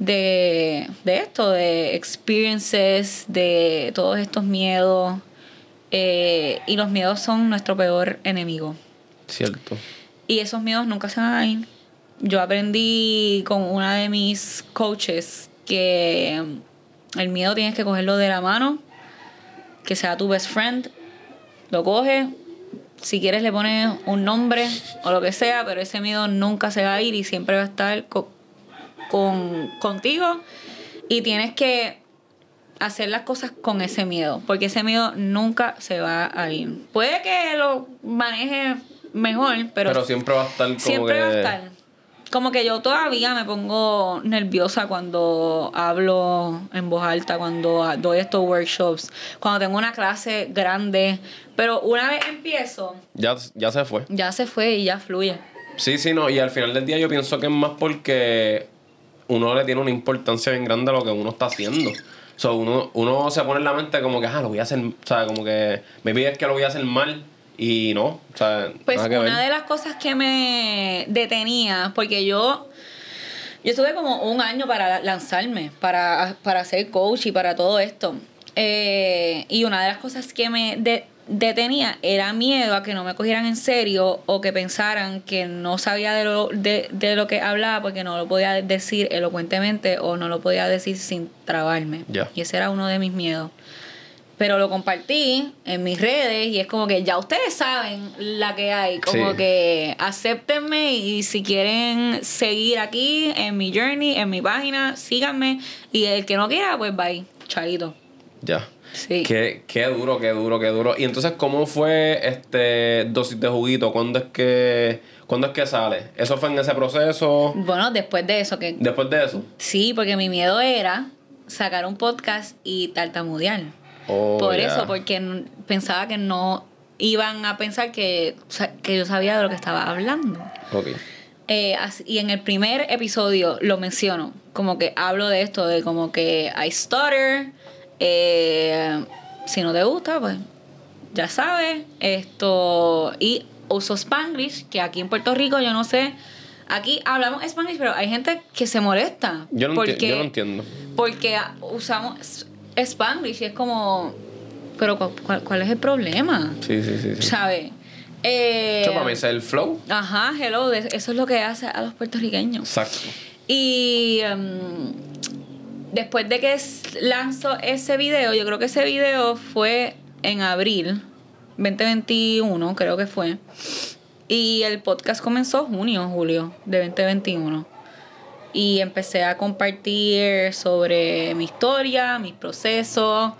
de, de esto, de experiences, de todos estos miedos. Eh, y los miedos son nuestro peor enemigo. Cierto. Y esos miedos nunca se van a ir. Yo aprendí con una de mis coaches que el miedo tienes que cogerlo de la mano, que sea tu best friend, lo coges, si quieres le pones un nombre o lo que sea, pero ese miedo nunca se va a ir y siempre va a estar co- con, contigo y tienes que hacer las cosas con ese miedo, porque ese miedo nunca se va a ir. Puede que lo manejes mejor, pero, Pero, siempre va a estar como siempre que... va a estar. Como que yo todavía me pongo nerviosa cuando hablo en voz alta, cuando doy estos workshops, cuando tengo una clase grande, pero una vez empiezo, Ya, ya se fue. ya se fue y ya fluye. Sí, sí, no. Y al final del día yo pienso que es más porque uno le tiene una importancia bien grande a lo que uno está haciendo. O sea, uno, uno se pone en la mente como que, ah, lo voy a hacer, o sea, como que me pide que lo voy a hacer mal y no, o sea, Pues nada que una ver. de las cosas que me detenía, porque yo, yo estuve como un año para lanzarme, para, para ser coach y para todo esto. Eh, y una de las cosas que me de- detenía era miedo a que no me cogieran en serio o que pensaran que no sabía de lo, de, de lo que hablaba porque no lo podía decir elocuentemente o no lo podía decir sin trabarme. Ya. Y ese era uno de mis miedos pero lo compartí en mis redes y es como que ya ustedes saben la que hay, como Sí. que acéptenme y si quieren seguir aquí en mi journey, en mi página, síganme y el que no quiera, pues bye, charito. Ya. Sí. Qué, qué duro, qué duro, qué duro. Y entonces, ¿cómo fue este dosis de juguito? ¿Cuándo es que, ¿cuándo es que sale? ¿Eso fue en ese proceso? Bueno, después de eso que Después de eso. sí, porque mi miedo era sacar un podcast y tartamudear. Oh, Por eso, porque pensaba que no iban a pensar que, que yo sabía de lo que estaba hablando. Ok. Eh, y en el primer episodio lo menciono, como que hablo de esto, de como que I stutter, eh, si no te gusta, pues ya sabes, esto, y uso Spanglish, que aquí en Puerto Rico yo no sé, aquí hablamos Spanglish, pero hay gente que se molesta. Yo no, porque, yo no entiendo. Porque usamos Spanglish y es como, pero cu- ¿cuál, cuál es el problema? Sí, sí, sí. sí. ¿Sabes? Eh, Eso para mí es el flow. Ajá, hello, eso es lo que hace a los puertorriqueños. Exacto. Y em, después de que lanzó ese video, yo creo que ese video fue en abril 2021, creo que fue. Y el podcast comenzó junio, julio de 2021. Y empecé a compartir sobre mi historia, mis procesos,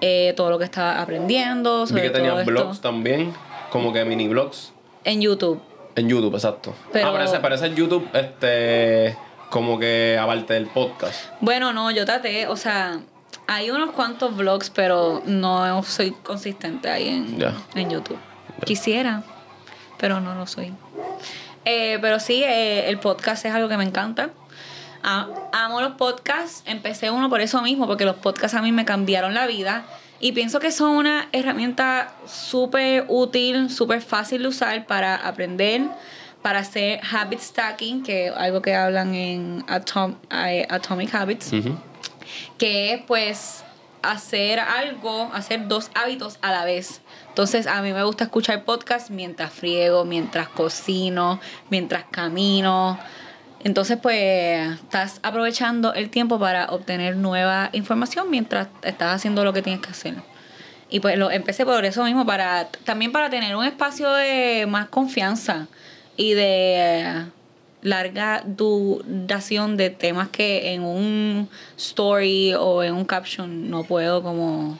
eh, todo lo que estaba aprendiendo. Vi Sobre que tenía todo esto. blogs también, como que mini blogs. En YouTube. En YouTube, exacto. Pero- Ah, parece, parece en YouTube, este, como que aparte del podcast. Bueno, no, yo traté, o sea, hay unos cuantos vlogs, pero no soy consistente ahí en, Ya. en YouTube. Quisiera, pero no lo soy. Eh, pero sí, eh, el podcast es algo que me encanta. Amo los podcasts. Empecé uno por eso mismo, porque los podcasts a mí me cambiaron la vida. Y pienso que son una herramienta súper útil, súper fácil de usar para aprender, para hacer habit stacking, que es algo que hablan en Atom- eh, Atomic Habits que es pues hacer algo, hacer dos hábitos a la vez. Entonces a mí me gusta escuchar podcast mientras friego, mientras cocino, mientras camino. Entonces pues estás aprovechando el tiempo para obtener nueva información mientras estás haciendo lo que tienes que hacer. Y pues lo empecé por eso mismo, para también para tener un espacio de más confianza y de larga duración de temas que en un story o en un caption no puedo como...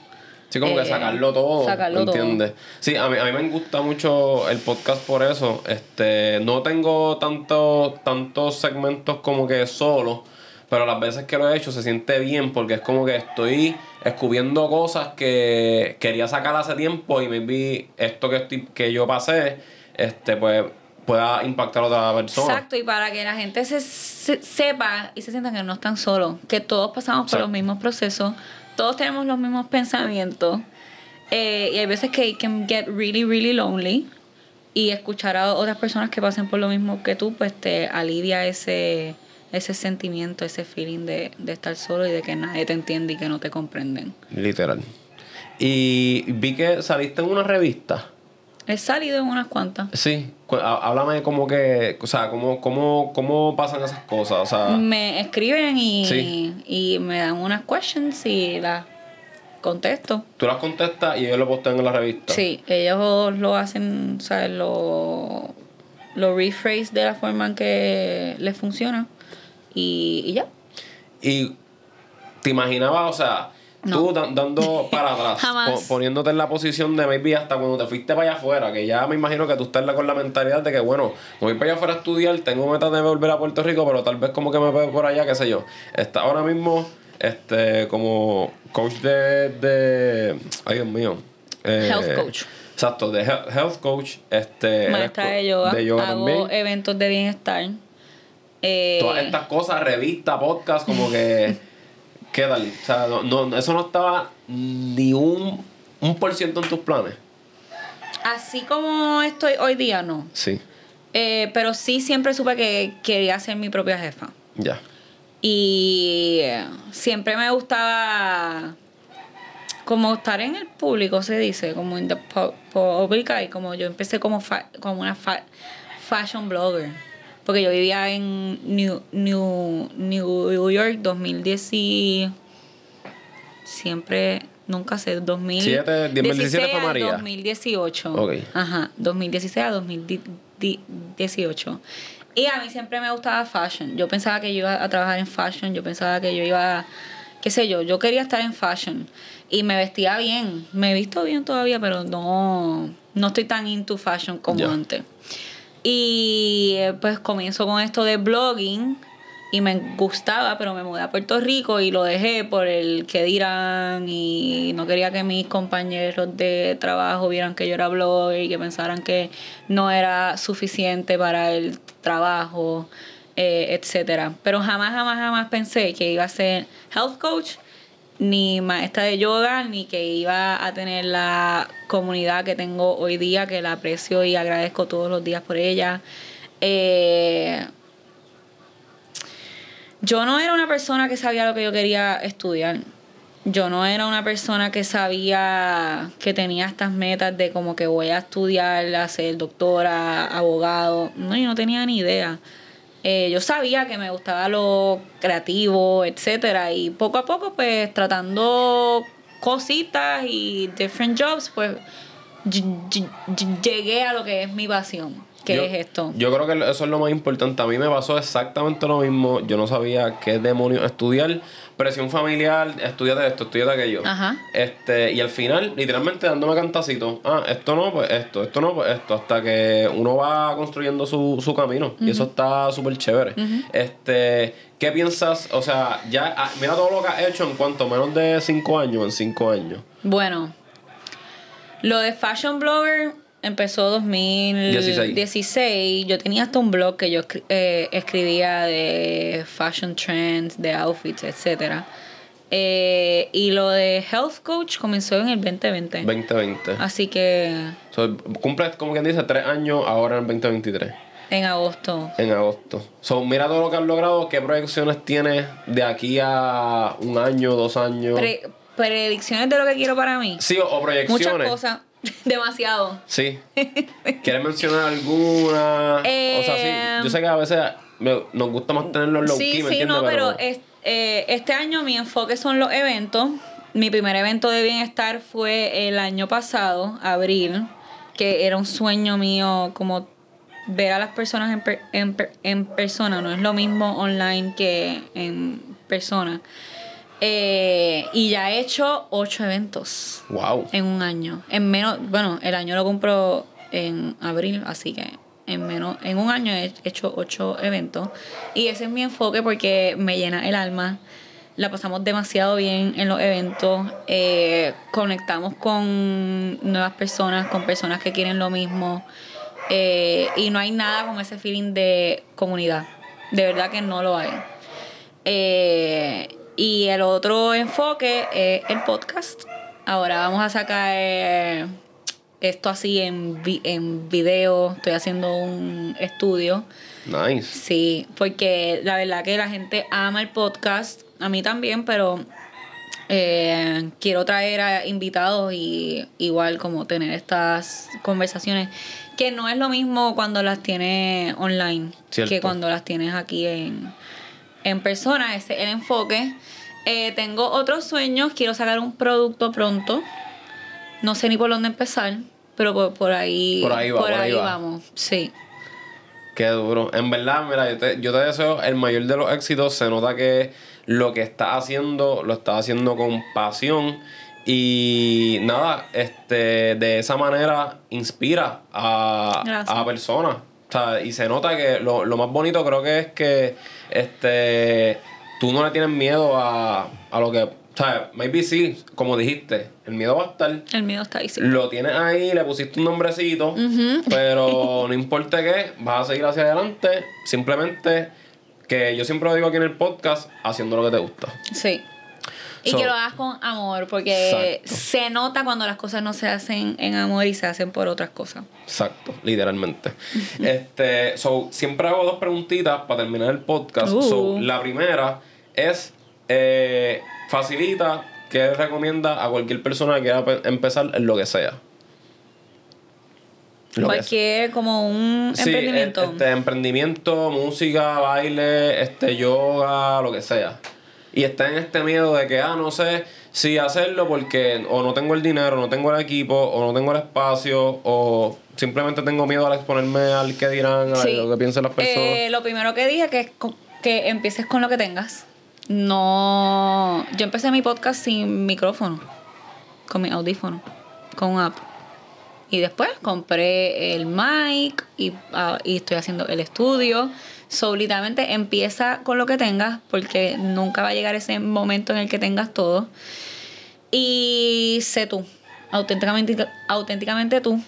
Sí, como que eh, sacarlo todo. sacarlo todo. ¿Entiendes? Sí, a mí, a mí me gusta mucho el podcast por eso. Este, no tengo tanto, tantos segmentos como que solo, pero las veces que lo he hecho se siente bien porque es como que estoy descubriendo cosas que quería sacar hace tiempo y maybe esto que, estoy, que yo pasé, este, pues pueda impactar a otra persona. Exacto, y para que la gente se, se- sepa y se sienta que no están solos, que todos pasamos por los mismos procesos, todos tenemos los mismos pensamientos, eh, y hay veces que it can get really, really lonely, y escuchar a otras personas que pasen por lo mismo que tú, pues te alivia ese, ese sentimiento, ese feeling de, de estar solo y de que nadie te entiende y que no te comprenden. Literal. Y vi que saliste en una revista. He salido en unas cuantas. Sí, háblame como que, o sea, cómo, cómo, cómo pasan esas cosas, o sea, Me escriben y, Sí. y me dan unas questions y las contesto. tú las contestas y ellos lo postean en la revista. Sí, ellos lo hacen, ¿sabes? Lo, lo rephrase de la forma en que les funciona. Y, y ya. Y te imaginabas, o sea, tú dan- dando para atrás, Jamás. poniéndote en la posición de maybe hasta cuando te fuiste para allá afuera, que ya me imagino que tú estás con la mentalidad de que, bueno, voy para allá afuera a estudiar, tengo metas de volver a Puerto Rico, pero tal vez como que me veo por allá, qué sé yo. Está ahora mismo este como coach de, de ay Dios mío. eh, Health coach. Exacto, de he- health coach, este Maestra de yoga. de yoga hago también. eventos de bienestar. Eh, Todas estas cosas, revista, podcast, como que. ¿Qué tal? O sea, no, no- eso no estaba ni un, un por ciento en tus planes. Así como estoy hoy día, no. Sí, Eh, pero sí siempre supe que quería ser mi propia jefa. ya. Y eh, siempre me gustaba como estar en el público, se dice, como en the pu- public eye, como yo empecé como, fa- como una fa- fashion blogger. Porque yo vivía en New, New, New York 2010 y siempre, nunca sé, 2016 Siete- 2017 fue María. 2018. Ok. Ajá, 2016 a 2018. Y a mí siempre me gustaba fashion. Yo pensaba que yo iba a trabajar en fashion, yo pensaba que yo iba, qué sé yo, yo quería estar en fashion. Y me vestía bien, me he visto bien todavía, pero no, no estoy tan into fashion como Ya. antes. Y pues comienzo con esto de blogging y me gustaba, pero me mudé a Puerto Rico y lo dejé por el que dirán y no quería que mis compañeros de trabajo vieran que yo era blogger y que pensaran que no era suficiente para el trabajo, eh, etcétera. Pero jamás, jamás, jamás pensé que iba a ser health coach ni maestra de yoga, ni que iba a tener la comunidad que tengo hoy día, que la aprecio y agradezco todos los días por ella. Eh, yo no era una persona que sabía lo que yo quería estudiar. Yo no era una persona que sabía que tenía estas metas de como que voy a estudiar, a ser doctora, abogado. No, yo no tenía ni idea. Eh, yo sabía que me gustaba lo creativo, etcétera, y poco a poco, pues tratando cositas y different jobs, pues ll- ll- ll- llegué a lo que es mi pasión, que Yo- es esto. Yo creo que eso es lo más importante. A mí me pasó exactamente lo mismo. Yo no sabía qué demonios estudiar. Presión familiar, estudiate esto, estudiate aquello. Ajá. Este, y al final, literalmente dándome cantacito. Ah, esto no, pues esto, esto no, pues esto. Hasta que uno va construyendo su, su camino. Y eso está súper chévere. Este, ¿qué piensas? O sea, ya, ah, mira todo lo que has hecho en cuanto menos de cinco años, en cinco años. Bueno, lo de Fashion Blogger empezó 2016. Yo tenía hasta un blog que yo eh, escribía de fashion trends, de outfits, etc. y lo de Health Coach comenzó en el 2020. 2020. Así que So, cumples, como quien dice, tres años ahora en el 2023. en agosto. En agosto. So, mira todo lo que has logrado. ¿Qué proyecciones tienes de aquí a un año, dos años? Pre- predicciones de lo que quiero para mí. sí, o, o proyecciones. Muchas cosas. Demasiado. Sí. ¿Quieres mencionar alguna? o sea, sí. Eh, Yo sé que a veces me- nos gusta más tenerlo low Sí, key, ¿me sí, no, pero es- eh, este año mi enfoque son los eventos. Mi primer evento de bienestar fue el año pasado, abril, que era un sueño mío como ver a las personas en, per- en, en persona no es lo mismo online que en persona. Eh, y ya he hecho ocho eventos Wow. en un año. En menos, bueno, el año lo compro en abril, así que en menos, en un año he hecho ocho eventos. Y ese es mi enfoque porque me llena el alma. La pasamos demasiado bien en los eventos. eh, conectamos con nuevas personas, con personas que quieren lo mismo. eh, y no hay nada con ese feeling de comunidad. De verdad que no lo hay. Eh, y el otro enfoque es el podcast. Ahora vamos a sacar eh, esto así en, vi- en video. Estoy haciendo un estudio. Nice. Sí, porque la verdad que la gente ama el podcast. A mí también, pero eh, quiero traer a invitados y igual como tener estas conversaciones que no es lo mismo cuando las tienes online Cierto. que cuando las tienes aquí en, en persona. Ese es el enfoque. Eh, tengo otros sueños. Quiero sacar un producto pronto. No sé ni por dónde empezar, pero por, por ahí, Por ahí va, por ahí va. vamos. Sí. Qué duro. En verdad, mira, yo te, yo te deseo el mayor de los éxitos. Se nota que lo que estás haciendo, lo estás haciendo con pasión. Y nada, este, de esa manera inspira a, Gracias. a personas. O sea, y se nota que lo, lo más bonito creo que es que este, tú no le tienes miedo a, a lo que. O sea, maybe sí, como dijiste, el miedo va a estar. El miedo está ahí, sí. Lo tienes ahí, le pusiste un nombrecito, pero no importa qué, vas a seguir hacia adelante. Simplemente que yo siempre lo digo aquí en el podcast, haciendo lo que te gusta. Sí. Y So- que lo hagas con amor, porque Exacto. se nota cuando las cosas no se hacen en amor y se hacen por otras cosas. Exacto, literalmente. este, so, siempre hago dos preguntitas para terminar el podcast. Uh. So, la primera es, eh, facilita, ¿qué recomienda a cualquier persona que quiera pe- empezar en lo que sea? Cualquier, como un Sí, emprendimiento. Este, emprendimiento, música, baile, este, yoga, lo que sea. Y está en este miedo de que, ah, no sé si hacerlo porque o no tengo el dinero, no tengo el equipo, o no tengo el espacio, o simplemente tengo miedo al exponerme al que dirán, a Sí. lo que piensen las personas. Eh, lo primero que dije que es que empieces con lo que tengas. No. Yo empecé mi podcast sin micrófono, con mi audífono, con un app. Y después compré el mic y, ah, y estoy haciendo el estudio. So, literalmente empieza con lo que tengas porque nunca va a llegar ese momento en el que tengas todo. Y sé tú, auténticamente, auténticamente tú,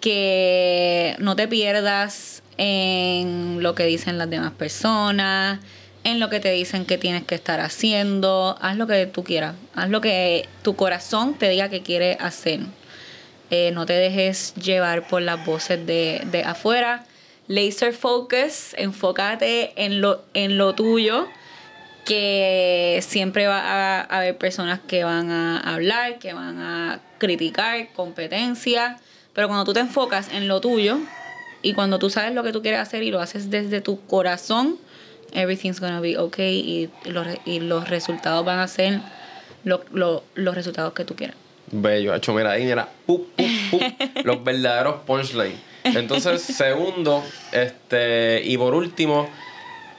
que no te pierdas en lo que dicen las demás personas, en lo que te dicen que tienes que estar haciendo. Haz lo que tú quieras, haz lo que tu corazón te diga que quiere hacer. Eh, no te dejes llevar por las voces de, de afuera. Laser focus, enfócate en lo, en lo tuyo, que siempre va a, a haber personas que van a hablar, que van a criticar, competencia, pero cuando tú te enfocas en lo tuyo y cuando tú sabes lo que tú quieres hacer y lo haces desde tu corazón, everything's gonna be okay y los, y los resultados van a ser lo- lo- los resultados que tú quieras. Bello, hecho, mira ahí, mira, pu, pu, pu, los verdaderos punchlines. Entonces, segundo, este, y por último,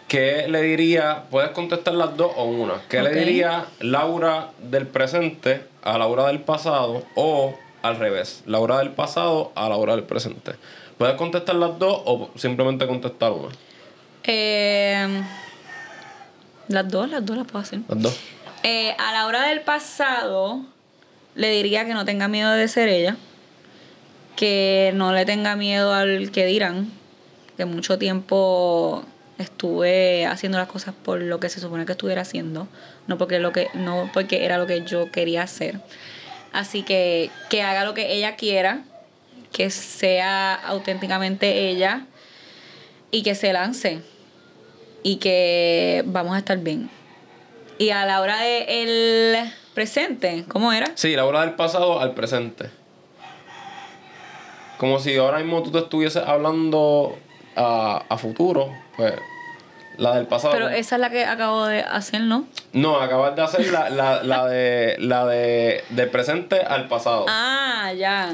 ¿qué le diría? Puedes contestar las dos o una. ¿Qué le diría Laura del presente a Laura del pasado o al revés? Laura del pasado a Laura del presente. ¿Puedes contestar las dos o simplemente contestar una? Eh, las dos, las dos las puedo hacer. Las dos. Eh, a la hora del pasado, le diría que no tenga miedo de ser ella, que no le tenga miedo al que dirán, que mucho tiempo estuve haciendo las cosas por lo que se supone que estuviera haciendo, no porque lo que no porque era lo que yo quería hacer. Así que que haga lo que ella quiera, que sea auténticamente ella y que se lance y que vamos a estar bien. Y a la hora del presente, ¿cómo era? Sí, Laura del pasado al presente. Como si ahora mismo tú te estuvieses hablando a, a futuro, pues la del pasado. Pero esa es la que acabo de hacer, ¿no? No, acabas de hacer la, la, la de la de del presente al pasado. Ah, ya.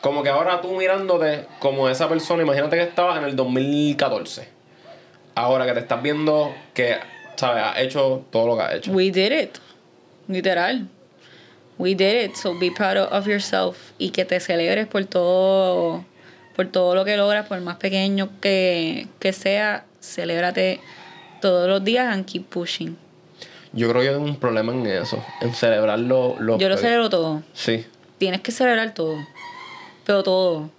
Como que ahora tú mirándote como esa persona, imagínate que estabas en el 2014. Ahora que te estás viendo que, ¿sabes? Has hecho todo lo que has hecho. We did it. Literal. We did it. So be proud of yourself. Y que te celebres por todo, por todo lo que logras, por más pequeño que, que sea. Celébrate todos los días and keep pushing. Yo creo que tengo un problema en eso, en celebrar los... los Yo lo celebro todo. Sí. Tienes que celebrar todo. Pero todo.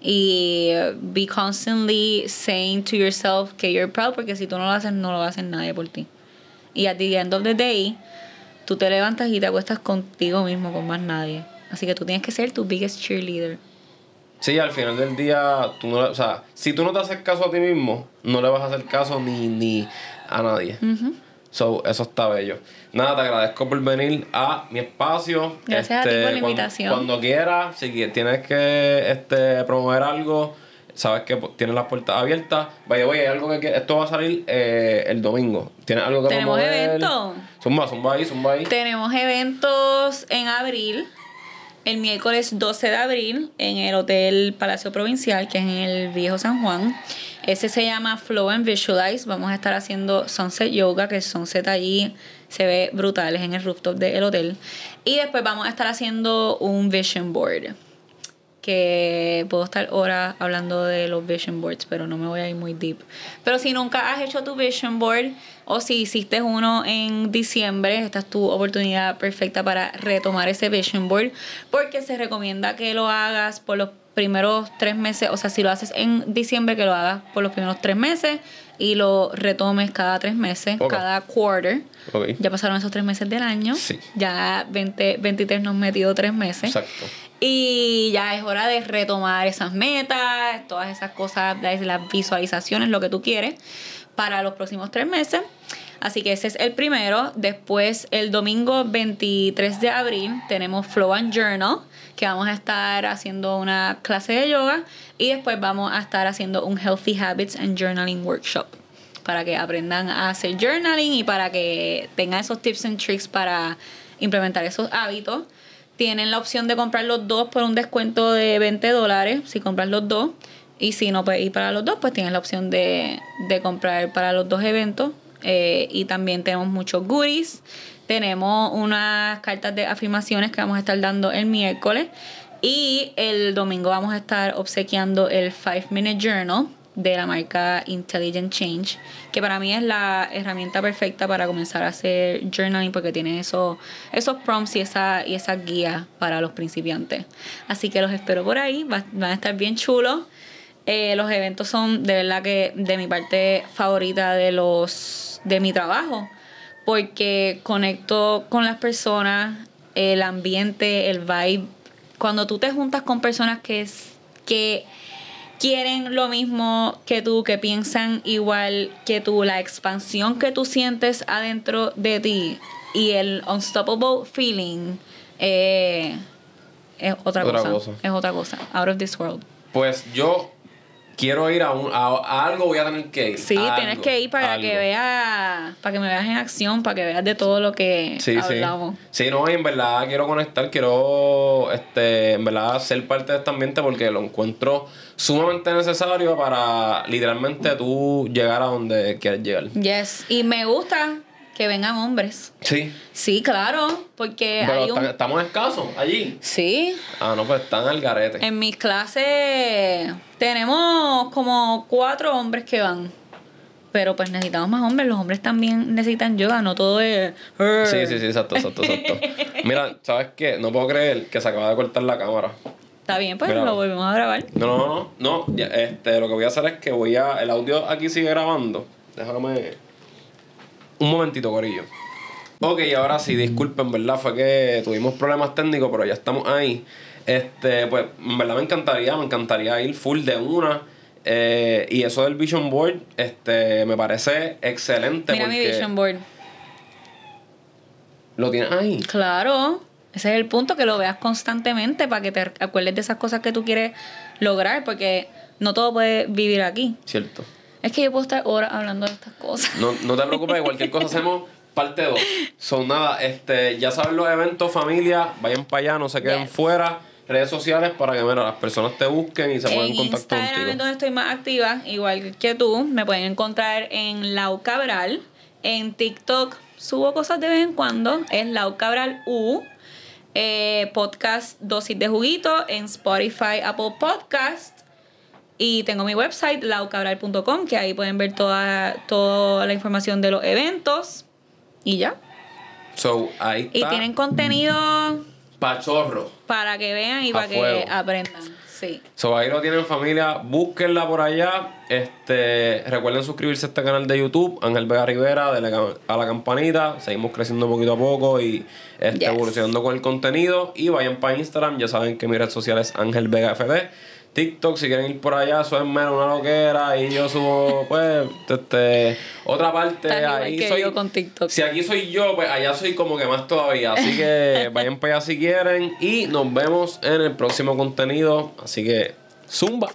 Y be constantly saying to yourself que you're proud, porque si tú no lo haces, no lo hacer nadie por ti. Y at the end of the day, tú te levantas y te acuestas contigo mismo, con más nadie. Así que tú tienes que ser tu biggest cheerleader. Sí, al final del día, tú no, o sea, si tú no te haces caso a ti mismo, no le vas a hacer caso ni, ni a nadie. So, eso está bello. Nada, te agradezco por venir a mi espacio. Este, Gracias a ti por la invitación. Cuando, quieras, si tienes que este, promover algo, sabes que tienes las puertas abiertas. Vaya, oye, hay algo que esto va a salir eh, el domingo. ¿Tienes algo que Tenemos promover? evento. Zumba, zumba ahí, zumba ahí. Tenemos eventos en abril. El miércoles 12 de abril en el Hotel Palacio Provincial, que es en el Viejo San Juan. Ese se llama Flow and Visualize. Vamos a estar haciendo Sunset Yoga, que el sunset allí se ve brutal, es en el rooftop del hotel. Y después vamos a estar haciendo un vision board. Que puedo estar horas hablando de los vision boards, pero no me voy a ir muy deep. Pero si nunca has hecho tu vision board o si hiciste uno en diciembre, esta es tu oportunidad perfecta para retomar ese vision board, porque se recomienda que lo hagas por los primeros tres meses, o sea, si lo haces en diciembre, que lo hagas por los primeros tres meses y lo retomes cada tres meses, cada quarter. Ya pasaron esos tres meses del año. Sí. Ya 20, 23 nos metido tres meses. Exacto. Y ya es hora de retomar esas metas, todas esas cosas, las visualizaciones, lo que tú quieres para los próximos tres meses. Así que ese es el primero. Después, el domingo 23 de abril, tenemos Flow and Journal, que vamos a estar haciendo una clase de yoga. Y después vamos a estar haciendo un Healthy Habits and Journaling Workshop para que aprendan a hacer journaling y para que tengan esos tips and tricks para implementar esos hábitos. Tienen la opción de comprar los dos por un descuento de 20 dólares si compras los dos. Y si no puedes ir para los dos, pues tienes la opción de, de comprar para los dos eventos. Eh, y también tenemos muchos goodies. Tenemos unas cartas de afirmaciones que vamos a estar dando el miércoles. Y el domingo vamos a estar obsequiando el 5 Minute Journal de la marca Intelligent Change, que para mí es la herramienta perfecta para comenzar a hacer journaling porque tiene esos, esos prompts y esa, y esa guía para los principiantes. Así que los espero por ahí, va- van a estar bien chulos. Eh, los eventos son de verdad que de mi parte favorita de los de mi trabajo porque conecto con las personas el ambiente el vibe cuando tú te juntas con personas que es que quieren lo mismo que tú, que piensan igual que tú, la expansión que tú sientes adentro de ti y el unstoppable feeling eh, es otra, Otra cosa, cosa. Es otra cosa. Out of this world. Pues yo quiero ir a, un, a, a algo, voy a tener que ir. Sí, A tienes algo, que ir para que veas, para que me veas en acción, para que veas de todo lo que Sí, hablamos. sí. Sí, no, y en verdad quiero conectar, quiero este, en verdad ser parte de este ambiente porque lo encuentro sumamente necesario para literalmente tú llegar a donde quieres llegar. Yes, y me gusta que vengan hombres. Sí. Sí, claro, porque Pero hay un... están- estamos escasos allí. Sí, Ah, no, pues están al garete. en mis clases tenemos como cuatro hombres que van. Pero pues necesitamos más hombres. Los hombres también necesitan yoga, no todo es... Sí, sí, sí, exacto, exacto, exacto. Mira, ¿sabes qué? No puedo creer que se acaba de cortar la cámara. Está bien, pues Mira. lo volvemos a grabar. No, no, no, no. ya, este, lo que voy a hacer es que voy a. El audio aquí sigue grabando. Déjame. Un momentito, Corillo. Ok, ahora sí, disculpen, ¿verdad? Fue que tuvimos problemas técnicos, pero ya estamos ahí. Este, pues, en verdad me encantaría, me encantaría ir full de una. Eh, y eso del Vision Board, este, me parece excelente. Mira mi vision board. Lo tienes ahí. Claro, ese es el punto, que lo veas constantemente para que te acuerdes de esas cosas que tú quieres lograr, porque no todo puede vivir aquí. Cierto. Es que yo puedo estar horas hablando de estas cosas. No, no te preocupes, cualquier cosa hacemos parte 2. Son nada, este, ya saben los eventos, familia, vayan para allá, no se queden Yes. fuera. redes sociales para que mira, las personas te busquen y se pongan en contacto Instagram contigo. es donde estoy más activa, igual que tú. Me pueden encontrar en Lau Cabral. En TikTok subo cosas de vez en cuando. Es Lau Cabral U. Eh, podcast Dosis de Juguito en Spotify, Apple Podcast. Y tengo mi website, laucabral.com, que ahí pueden ver toda, toda la información de los eventos. Y ya. So, ahí Y tienen contenido Pachorro. para que vean y para que aprendan. Sí. So, ahí lo tienen familia, búsquenla por allá. Este, recuerden suscribirse a este canal de YouTube, Ángel Vega Rivera, denle a la campanita. Seguimos creciendo poquito a poco y este, Yes. evolucionando con el contenido. Y vayan para Instagram, ya saben que mi red social es Ángel Vega FD. TikTok, si quieren ir por allá, es mero una loquera. Y yo subo, pues, este, otra parte. Igual ahí soy. yo con TikTok. Si aquí soy yo, pues allá soy como que más todavía. Así que vayan para allá si quieren. Y nos vemos en el próximo contenido. Así que, zumba.